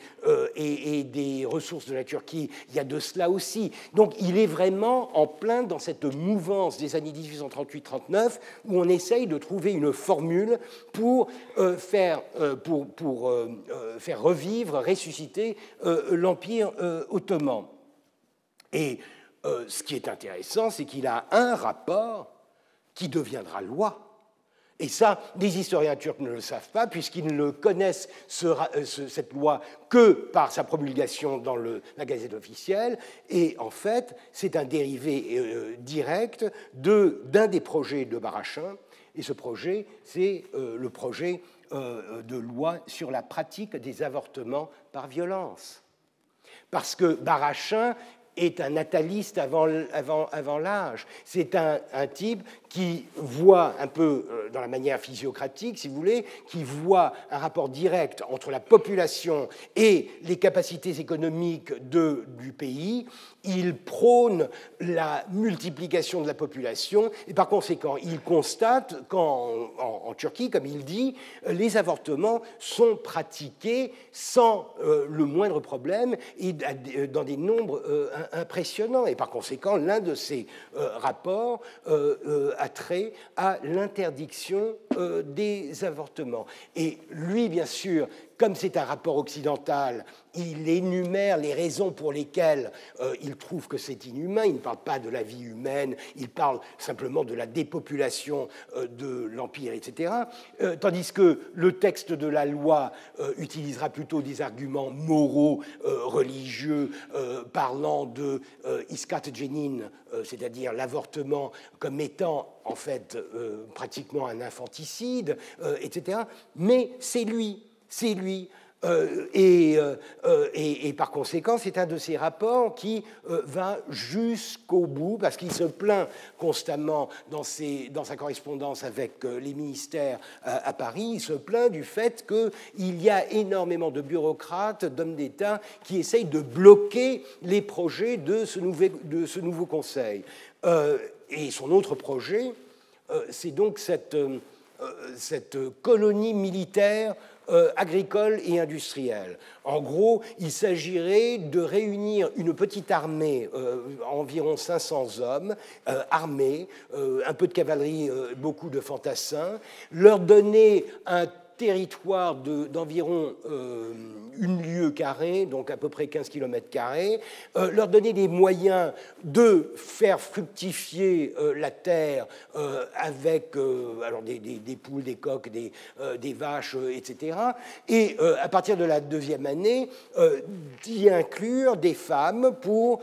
et, et, des ressources de la Turquie, il y a de cela aussi. Donc il est vraiment en plein dans cette mouvance des années 1838-39 où on essaye de trouver une formule pour, faire, pour, pour faire revivre ressusciter euh, l'Empire euh, ottoman. Et euh, ce qui est intéressant, c'est qu'il a un rapport qui deviendra loi. Et ça, les historiens turcs ne le savent pas, puisqu'ils ne connaissent cette loi que par sa promulgation dans la Gazette officielle. Et en fait, c'est un dérivé direct d'un des projets de Barachin. Et ce projet, c'est le projet euh, de loi sur la pratique des avortements par violence. Parce que Barachin est un nataliste avant l'âge. C'est un, un, type qui voit un peu euh, dans la manière physiocratique, si vous voulez, qui voit un rapport direct entre la population et les capacités économiques du pays. Il prône la multiplication de la population et par conséquent, il constate qu'en en, Turquie, comme il dit, les avortements sont pratiqués sans euh, le moindre problème et dans des nombres euh, impressionnants. Et par conséquent, l'un de ces rapports à l'interdiction euh, des avortements. Et lui, bien sûr, comme c'est un rapport occidental, il énumère les raisons pour lesquelles euh, il trouve que c'est inhumain. Il ne parle pas de la vie humaine, il parle simplement de la dépopulation euh, de l'Empire, etc. Euh, tandis que le texte de la loi utilisera plutôt des arguments moraux, religieux, parlant de iskat jenin, c'est-à-dire l'avortement comme étant en fait pratiquement un infanticide, etc. Mais c'est lui c'est lui. Euh, euh, euh, et, et, par conséquent, c'est un de ces rapports qui va jusqu'au bout, parce qu'il se plaint constamment dans, ses, dans sa correspondance avec les ministères à Paris, il se plaint du fait qu'il y a énormément de bureaucrates, d'hommes d'État, qui essayent de bloquer les projets de ce nouveau, de ce nouveau Conseil. et son autre projet, c'est donc cette, cette colonie militaire euh, agricole et industrielle. En gros, il s'agirait de réunir une petite armée, euh, environ 500 hommes, euh, armés, un peu de cavalerie, beaucoup de fantassins, leur donner un territoire d'environ euh, une lieue carrée, donc à peu près 15 km carrés, euh, leur donner des moyens de faire fructifier euh, la terre avec alors des, poules, des coques, des, des vaches, etc. Et à partir de la deuxième année, d'y inclure des femmes pour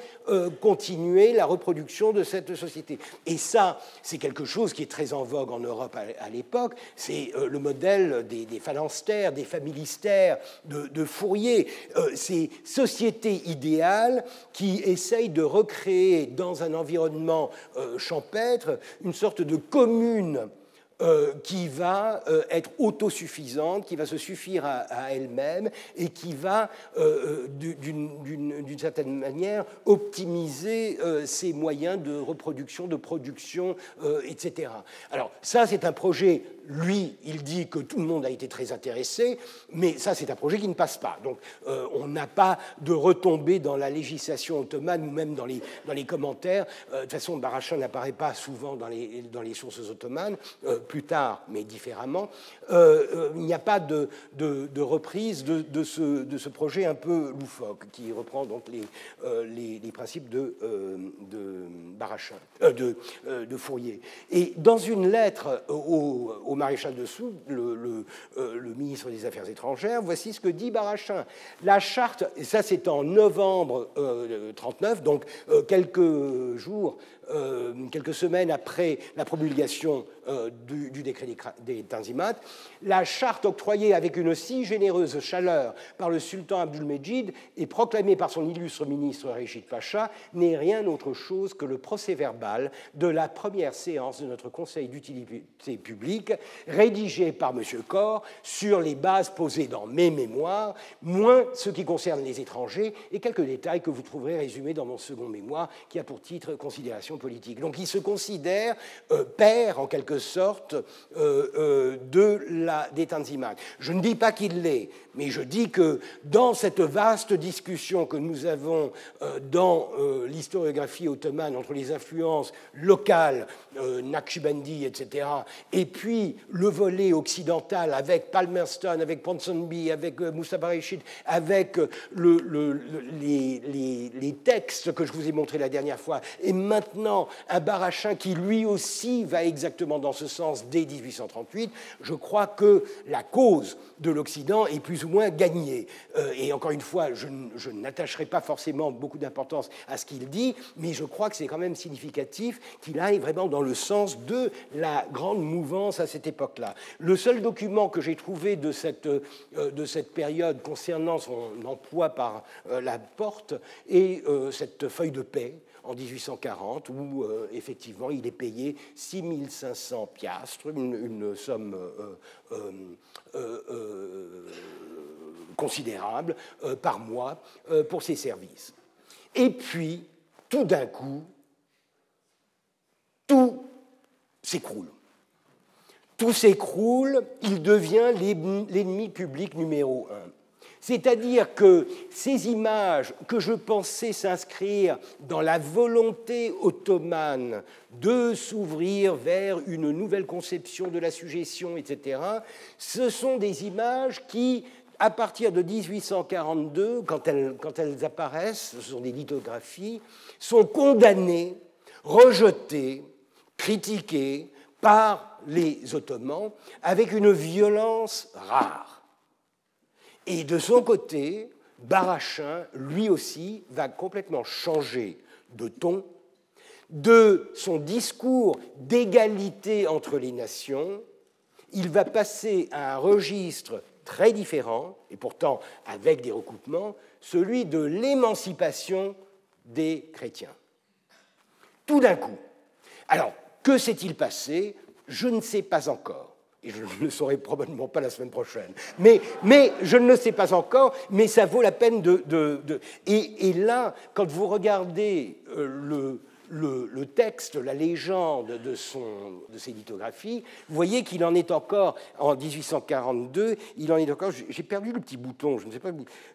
continuer la reproduction de cette société. Et ça, c'est quelque chose qui est très en vogue en Europe à l'époque. C'est le modèle des des phalanstères, des familistères, de, Fourier, euh, ces sociétés idéales qui essayent de recréer dans un environnement euh, champêtre une sorte de commune euh, qui va euh, être autosuffisante, qui va se suffire à, elle-même et qui va, euh, d'une certaine manière, optimiser ses moyens de reproduction, de production, etc. Alors ça, c'est un projet lui, il dit que tout le monde a été très intéressé, mais ça, c'est un projet qui ne passe pas. Donc, on n'a pas de retombée dans la législation ottomane ou même dans les, commentaires. De toute façon, Barachin n'apparaît pas souvent dans les, sources ottomanes, plus tard, mais différemment. il n'y a pas de, reprise de, ce, projet un peu loufoque, qui reprend donc les, les, principes de, Barachin, de, Fourier. Et dans une lettre au, maréchal de Soult, le, euh, ministre des Affaires étrangères, voici ce que dit Barachin. La charte, ça c'est en novembre 1939, euh, donc euh, quelques jours euh, quelques semaines après la promulgation euh, du, décret des, Tanzimat, la charte octroyée avec une si généreuse chaleur par le sultan Abdul-Mejid et proclamée par son illustre ministre Rachid Pacha n'est rien autre chose que le procès verbal de la première séance de notre Conseil d'utilité publique, rédigé par M. Corr sur les bases posées dans mes mémoires, moins ce qui concerne les étrangers et quelques détails que vous trouverez résumés dans mon second mémoire qui a pour titre Considération politique. Donc il se considère euh, père, en quelque sorte, euh, euh, de la, des Tanzimat. Je ne dis pas qu'il l'est, mais je dis que dans cette vaste discussion que nous avons dans l'historiographie ottomane entre les influences locales, Naqshbandi, etc., et puis le volet occidental avec Palmerston, avec Ponsonby, avec Moussa Reshid, avec le, les, les, les textes que je vous ai montrés la dernière fois, et maintenant un Barachin qui lui aussi va exactement dans ce sens dès 1838, je crois que la cause de l'Occident est plus ou moins gagnée. Euh, et encore une fois, je, n'attacherai pas forcément beaucoup d'importance à ce qu'il dit, mais je crois que c'est quand même significatif qu'il aille vraiment dans le sens de la grande mouvance à cette époque-là. Le seul document que j'ai trouvé de cette, euh, période concernant son emploi par euh, la porte est cette feuille de paix en 1840, où euh, effectivement il est payé 6500 piastres, une, somme euh, euh, considérable par mois pour ses services. Et puis, tout d'un coup, tout s'écroule. Tout s'écroule, il devient l'ennemi public numéro un. C'est-à-dire que ces images que je pensais s'inscrire dans la volonté ottomane de s'ouvrir vers une nouvelle conception de la suggestion, etc., ce sont des images qui, à partir de 1842, quand elles, quand elles apparaissent, ce sont des lithographies, sont condamnées, rejetées, critiquées par les Ottomans avec une violence rare. Et de son côté, Barachin, lui aussi, va complètement changer de ton, de son discours d'égalité entre les nations, il va passer à un registre très différent, et pourtant avec des recoupements, celui de l'émancipation des chrétiens. Tout d'un coup. Alors, que s'est-il passé? Je ne sais pas encore et je ne le saurai probablement pas la semaine prochaine. Mais, je ne le sais pas encore, mais ça vaut la peine de... et, là, quand vous regardez euh, le, le, texte, la légende de, son, de ses lithographies, vous voyez qu'il en est encore, en 1842, il en est encore, j'ai perdu le petit bouton, je ne sais pas,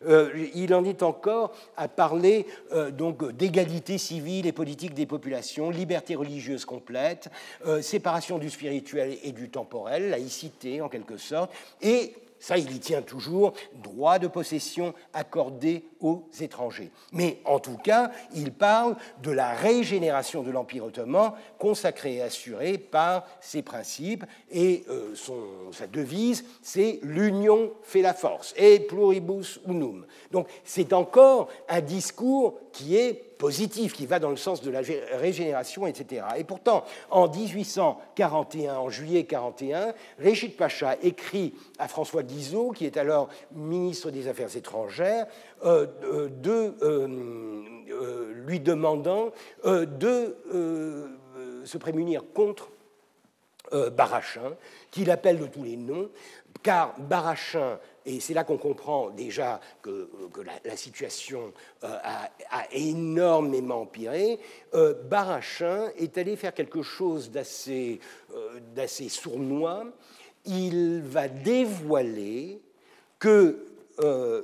euh, il en est encore à parler euh, d'égalité civile et politique des populations, liberté religieuse complète, euh, séparation du spirituel et du temporel, laïcité en quelque sorte, et ça il y tient toujours, droit de possession accordé aux étrangers. Mais en tout cas, il parle de la régénération de l'Empire ottoman, consacrée et assurée par ses principes, et euh, son, sa devise, c'est l'union fait la force, et pluribus unum. Donc c'est encore un discours qui est positif, qui va dans le sens de la régénération, etc. Et pourtant, en 1841, en juillet 41, Régit Pacha écrit à François Guizot, qui est alors ministre des Affaires étrangères, euh, de, euh, lui demandant euh, de se prémunir contre Barachin, qu'il appelle de tous les noms, car Barachin et c'est là qu'on comprend déjà que, la, situation a, énormément empiré. Barachin est allé faire quelque chose d'assez sournois. Il va dévoiler que euh,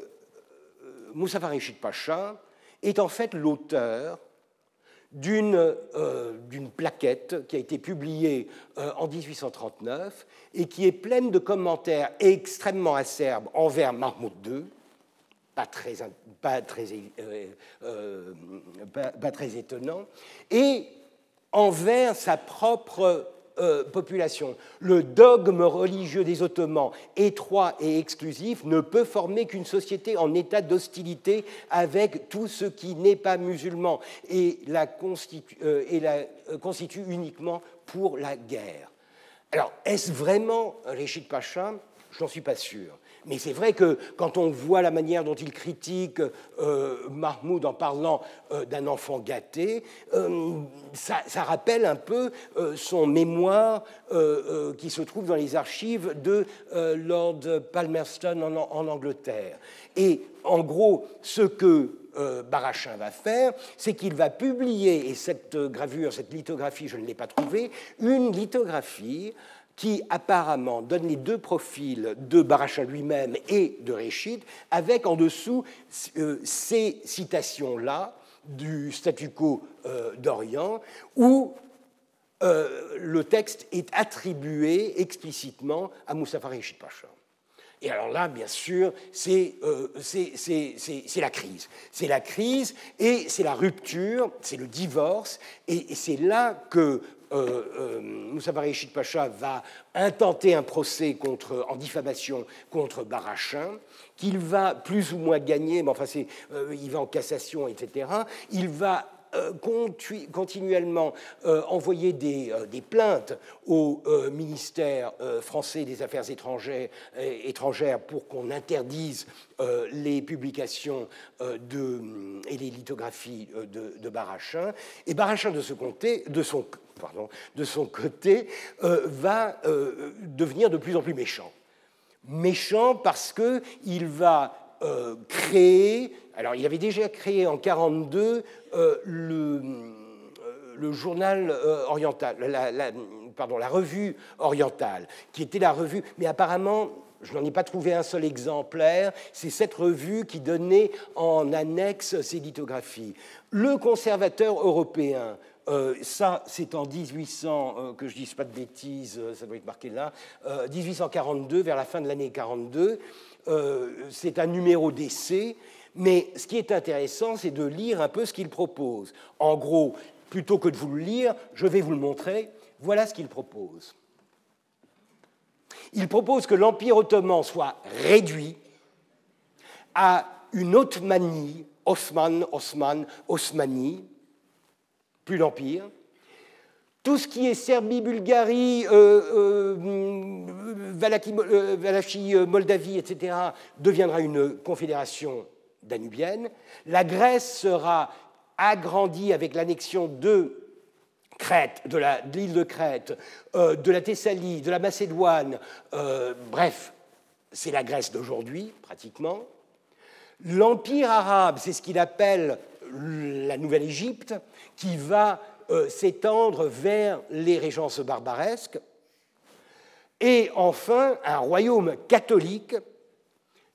Moussa Pacha est en fait l'auteur euh, d'une plaquette qui a été publiée euh, en 1839 et qui est pleine de commentaires extrêmement acerbes envers Mahmoud II, pas très, pas très, euh, pas très étonnant, et envers sa propre euh, population. Le dogme religieux des Ottomans, étroit et exclusif, ne peut former qu'une société en état d'hostilité avec tout ce qui n'est pas musulman et la, constitue, euh, euh, constitue uniquement pour la guerre. Alors, est-ce vraiment Réchid Pacha? Je n'en suis pas sûr. Mais c'est vrai que quand on voit la manière dont il critique euh, Mahmoud en parlant euh, d'un enfant gâté, euh, ça, rappelle un peu son mémoire qui se trouve dans les archives de Lord Palmerston en, Angleterre. Et en gros, ce que Barachin va faire, c'est qu'il va publier, et cette gravure, cette lithographie, je ne l'ai pas trouvée, une lithographie qui apparemment donne les deux profils de Barachin lui-même et de Réchid, avec en dessous euh, ces citations-là du statu quo euh, d'Orient, où euh, le texte est attribué explicitement à Moustapha Réchid Pacha. Et alors là, bien sûr, c'est la crise. C'est la crise et c'est la rupture, c'est le divorce. Et c'est là que euh, euh, Moussa Barishid Pacha va intenter un procès en diffamation contre Barachin, qu'il va plus ou moins gagner, mais enfin, euh, il va en cassation, etc. Il va continuellement euh, envoyer des, euh, des, plaintes au ministère français des Affaires étrangères, pour qu'on interdise les publications de, et les lithographies de, Barachin. Et Barachin, de, ce côté, de, son, pardon, de son côté, va devenir de plus en plus méchant. Méchant parce qu'il va créer alors, il avait déjà créé en 1942 euh, le, euh, le, journal euh, oriental, la, pardon, la revue orientale, qui était la revue, mais apparemment, je n'en ai pas trouvé un seul exemplaire, c'est cette revue qui donnait en annexe ses lithographies. Le conservateur européen, ça, c'est en 1800, que je dise pas de bêtises, ça doit être marqué là, 1842, vers la fin de l'année 42. c'est un numéro d'essai mais ce qui est intéressant, c'est de lire un peu ce qu'il propose. En gros, plutôt que de vous le lire, je vais vous le montrer. Voilà ce qu'il propose. Il propose que l'Empire ottoman soit réduit à une Ottomanie, Osman, Osman, Osmanie, plus l'Empire. Tout ce qui est Serbie, Bulgarie, euh, euh, Valachie, Moldavie, etc., deviendra une confédération danubienne. La Grèce sera agrandie avec l'annexion de Crète, de l'île de, Crète, euh, de la Thessalie, de la Macédoine, euh, bref, c'est la Grèce d'aujourd'hui, pratiquement. L'Empire arabe, c'est ce qu'il appelle la Nouvelle-Égypte, qui va euh, s'étendre vers les régences barbaresques. Et enfin, un royaume catholique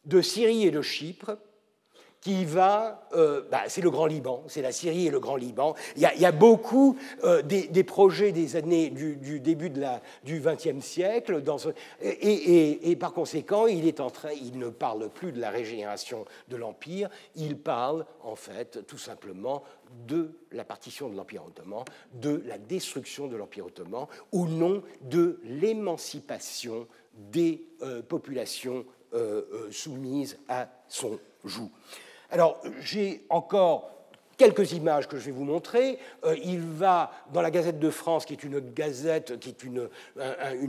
de Syrie et de Chypre, qui va, euh, bah, c'est le Grand Liban, c'est la Syrie et le Grand Liban. Il y a, beaucoup euh, des, projets des années du, début du XXe siècle, et, par conséquent, il est en train, il ne parle plus de la régénération de l'empire, il parle en fait tout simplement de la partition de l'Empire ottoman, de la destruction de l'Empire ottoman, au nom de l'émancipation des euh, populations soumises à son joug. Alors, j'ai encore quelques images que je vais vous montrer. Euh, il va dans la Gazette de France, qui est une gazette, qui est une,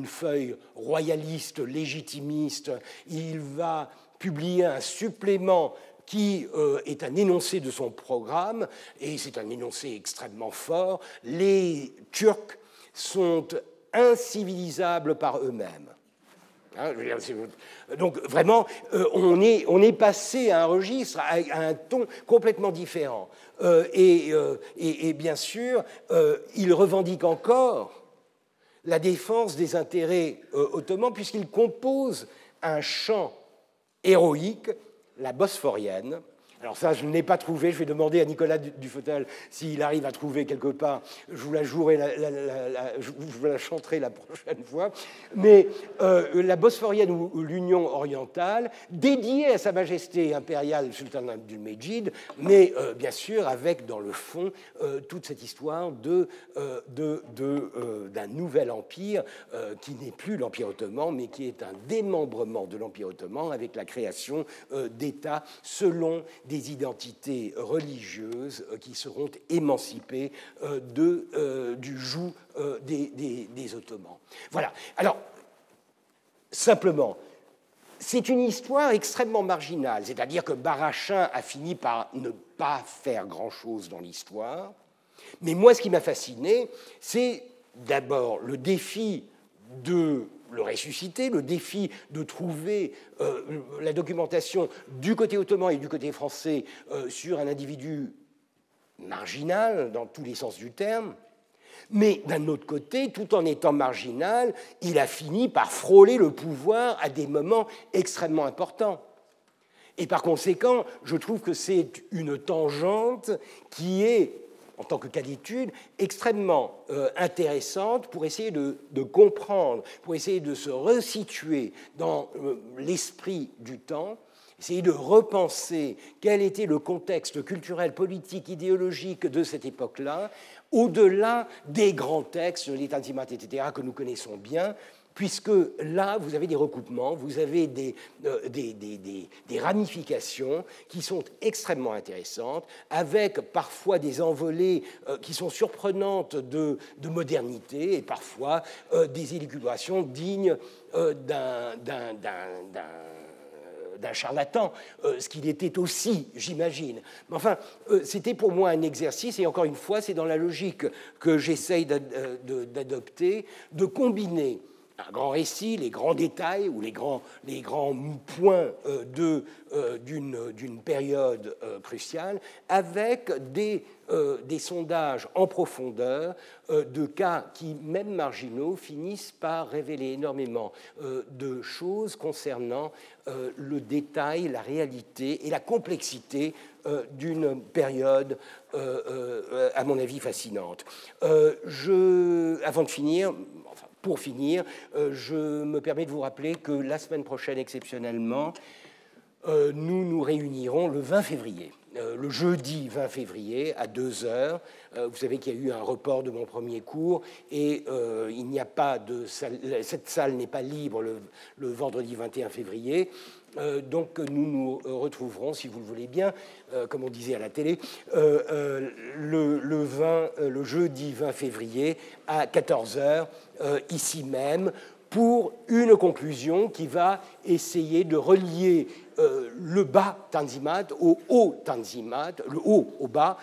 feuille royaliste, légitimiste, il va publier un supplément qui euh, est un énoncé de son programme, et c'est un énoncé extrêmement fort. Les Turcs sont incivilisables par eux-mêmes. Hein, donc vraiment, euh, on, est, passé à un registre, à, un ton complètement différent. Euh, euh, et, bien sûr, il revendique encore la défense des intérêts ottomans, puisqu'il compose un champ héroïque, la bosphorienne, alors ça, je ne l'ai pas trouvé. Je vais demander à Nicolas Dufetel s'il arrive à trouver quelque part. Je vous la jouerai, je vous la chanterai la prochaine fois. Mais euh, la Bosphorienne ou, l'Union orientale, dédiée à Sa Majesté impériale Sultan Abdul-Mejid, mais euh, bien sûr avec dans le fond euh, toute cette histoire de, d'un nouvel empire qui n'est plus l'Empire ottoman, mais qui est un démembrement de l'Empire ottoman avec la création d'États selon des des identités religieuses euh, qui seront émancipées euh, de, euh, du joug des, Ottomans. Voilà. Alors, simplement, c'est une histoire extrêmement marginale, c'est-à-dire que Barachin a fini par ne pas faire grand-chose dans l'histoire. Mais moi, ce qui m'a fasciné, c'est d'abord le défi de le ressusciter, le défi de trouver euh, la documentation du côté ottoman et du côté français euh, sur un individu marginal dans tous les sens du terme. Mais d'un autre côté, tout en étant marginal, il a fini par frôler le pouvoir à des moments extrêmement importants. Et par conséquent, je trouve que c'est une tangente qui est en tant que cas d'étude, extrêmement euh, intéressante pour essayer de, comprendre, pour essayer de se resituer dans euh, l'esprit du temps, essayer de repenser quel était le contexte culturel, politique, idéologique de cette époque-là, au-delà des grands textes, les Tanzimat, etc., que nous connaissons bien, puisque là, vous avez des recoupements, vous avez des, euh, des, ramifications qui sont extrêmement intéressantes, avec parfois des envolées euh, qui sont surprenantes de, modernité et parfois euh, des élucubrations dignes d'un d'un charlatan, ce qu'il était aussi, j'imagine. Mais enfin, c'était pour moi un exercice, et encore une fois, c'est dans la logique que j'essaye d'adopter, de combiner un grand récit, les grands détails ou les grands, les grands points euh, euh, d'une, période euh, cruciale, avec des, des, sondages en profondeur de cas qui, même marginaux, finissent par révéler énormément de choses concernant le détail, la réalité et la complexité d'une période, à mon avis, fascinante. je, avant de finir, pour finir, euh, je me permets de vous rappeler que la semaine prochaine, exceptionnellement, euh, nous nous réunirons le 20 février. Euh, le jeudi 20 février à 2 heures. vous savez qu'il y a eu un report de mon premier cours et il n'y a pas de cette salle n'est pas libre le, le vendredi 21 février. Euh, donc nous nous euh, retrouverons, si vous le voulez bien, euh, comme on disait à la télé, le, 20, le, jeudi 20 février à 14h, ici même, pour une conclusion qui va essayer de relier le bas Tanzimat au haut Tanzimat, le haut au bas,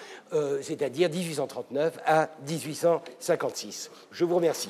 c'est-à-dire 1839 à 1856. Je vous remercie.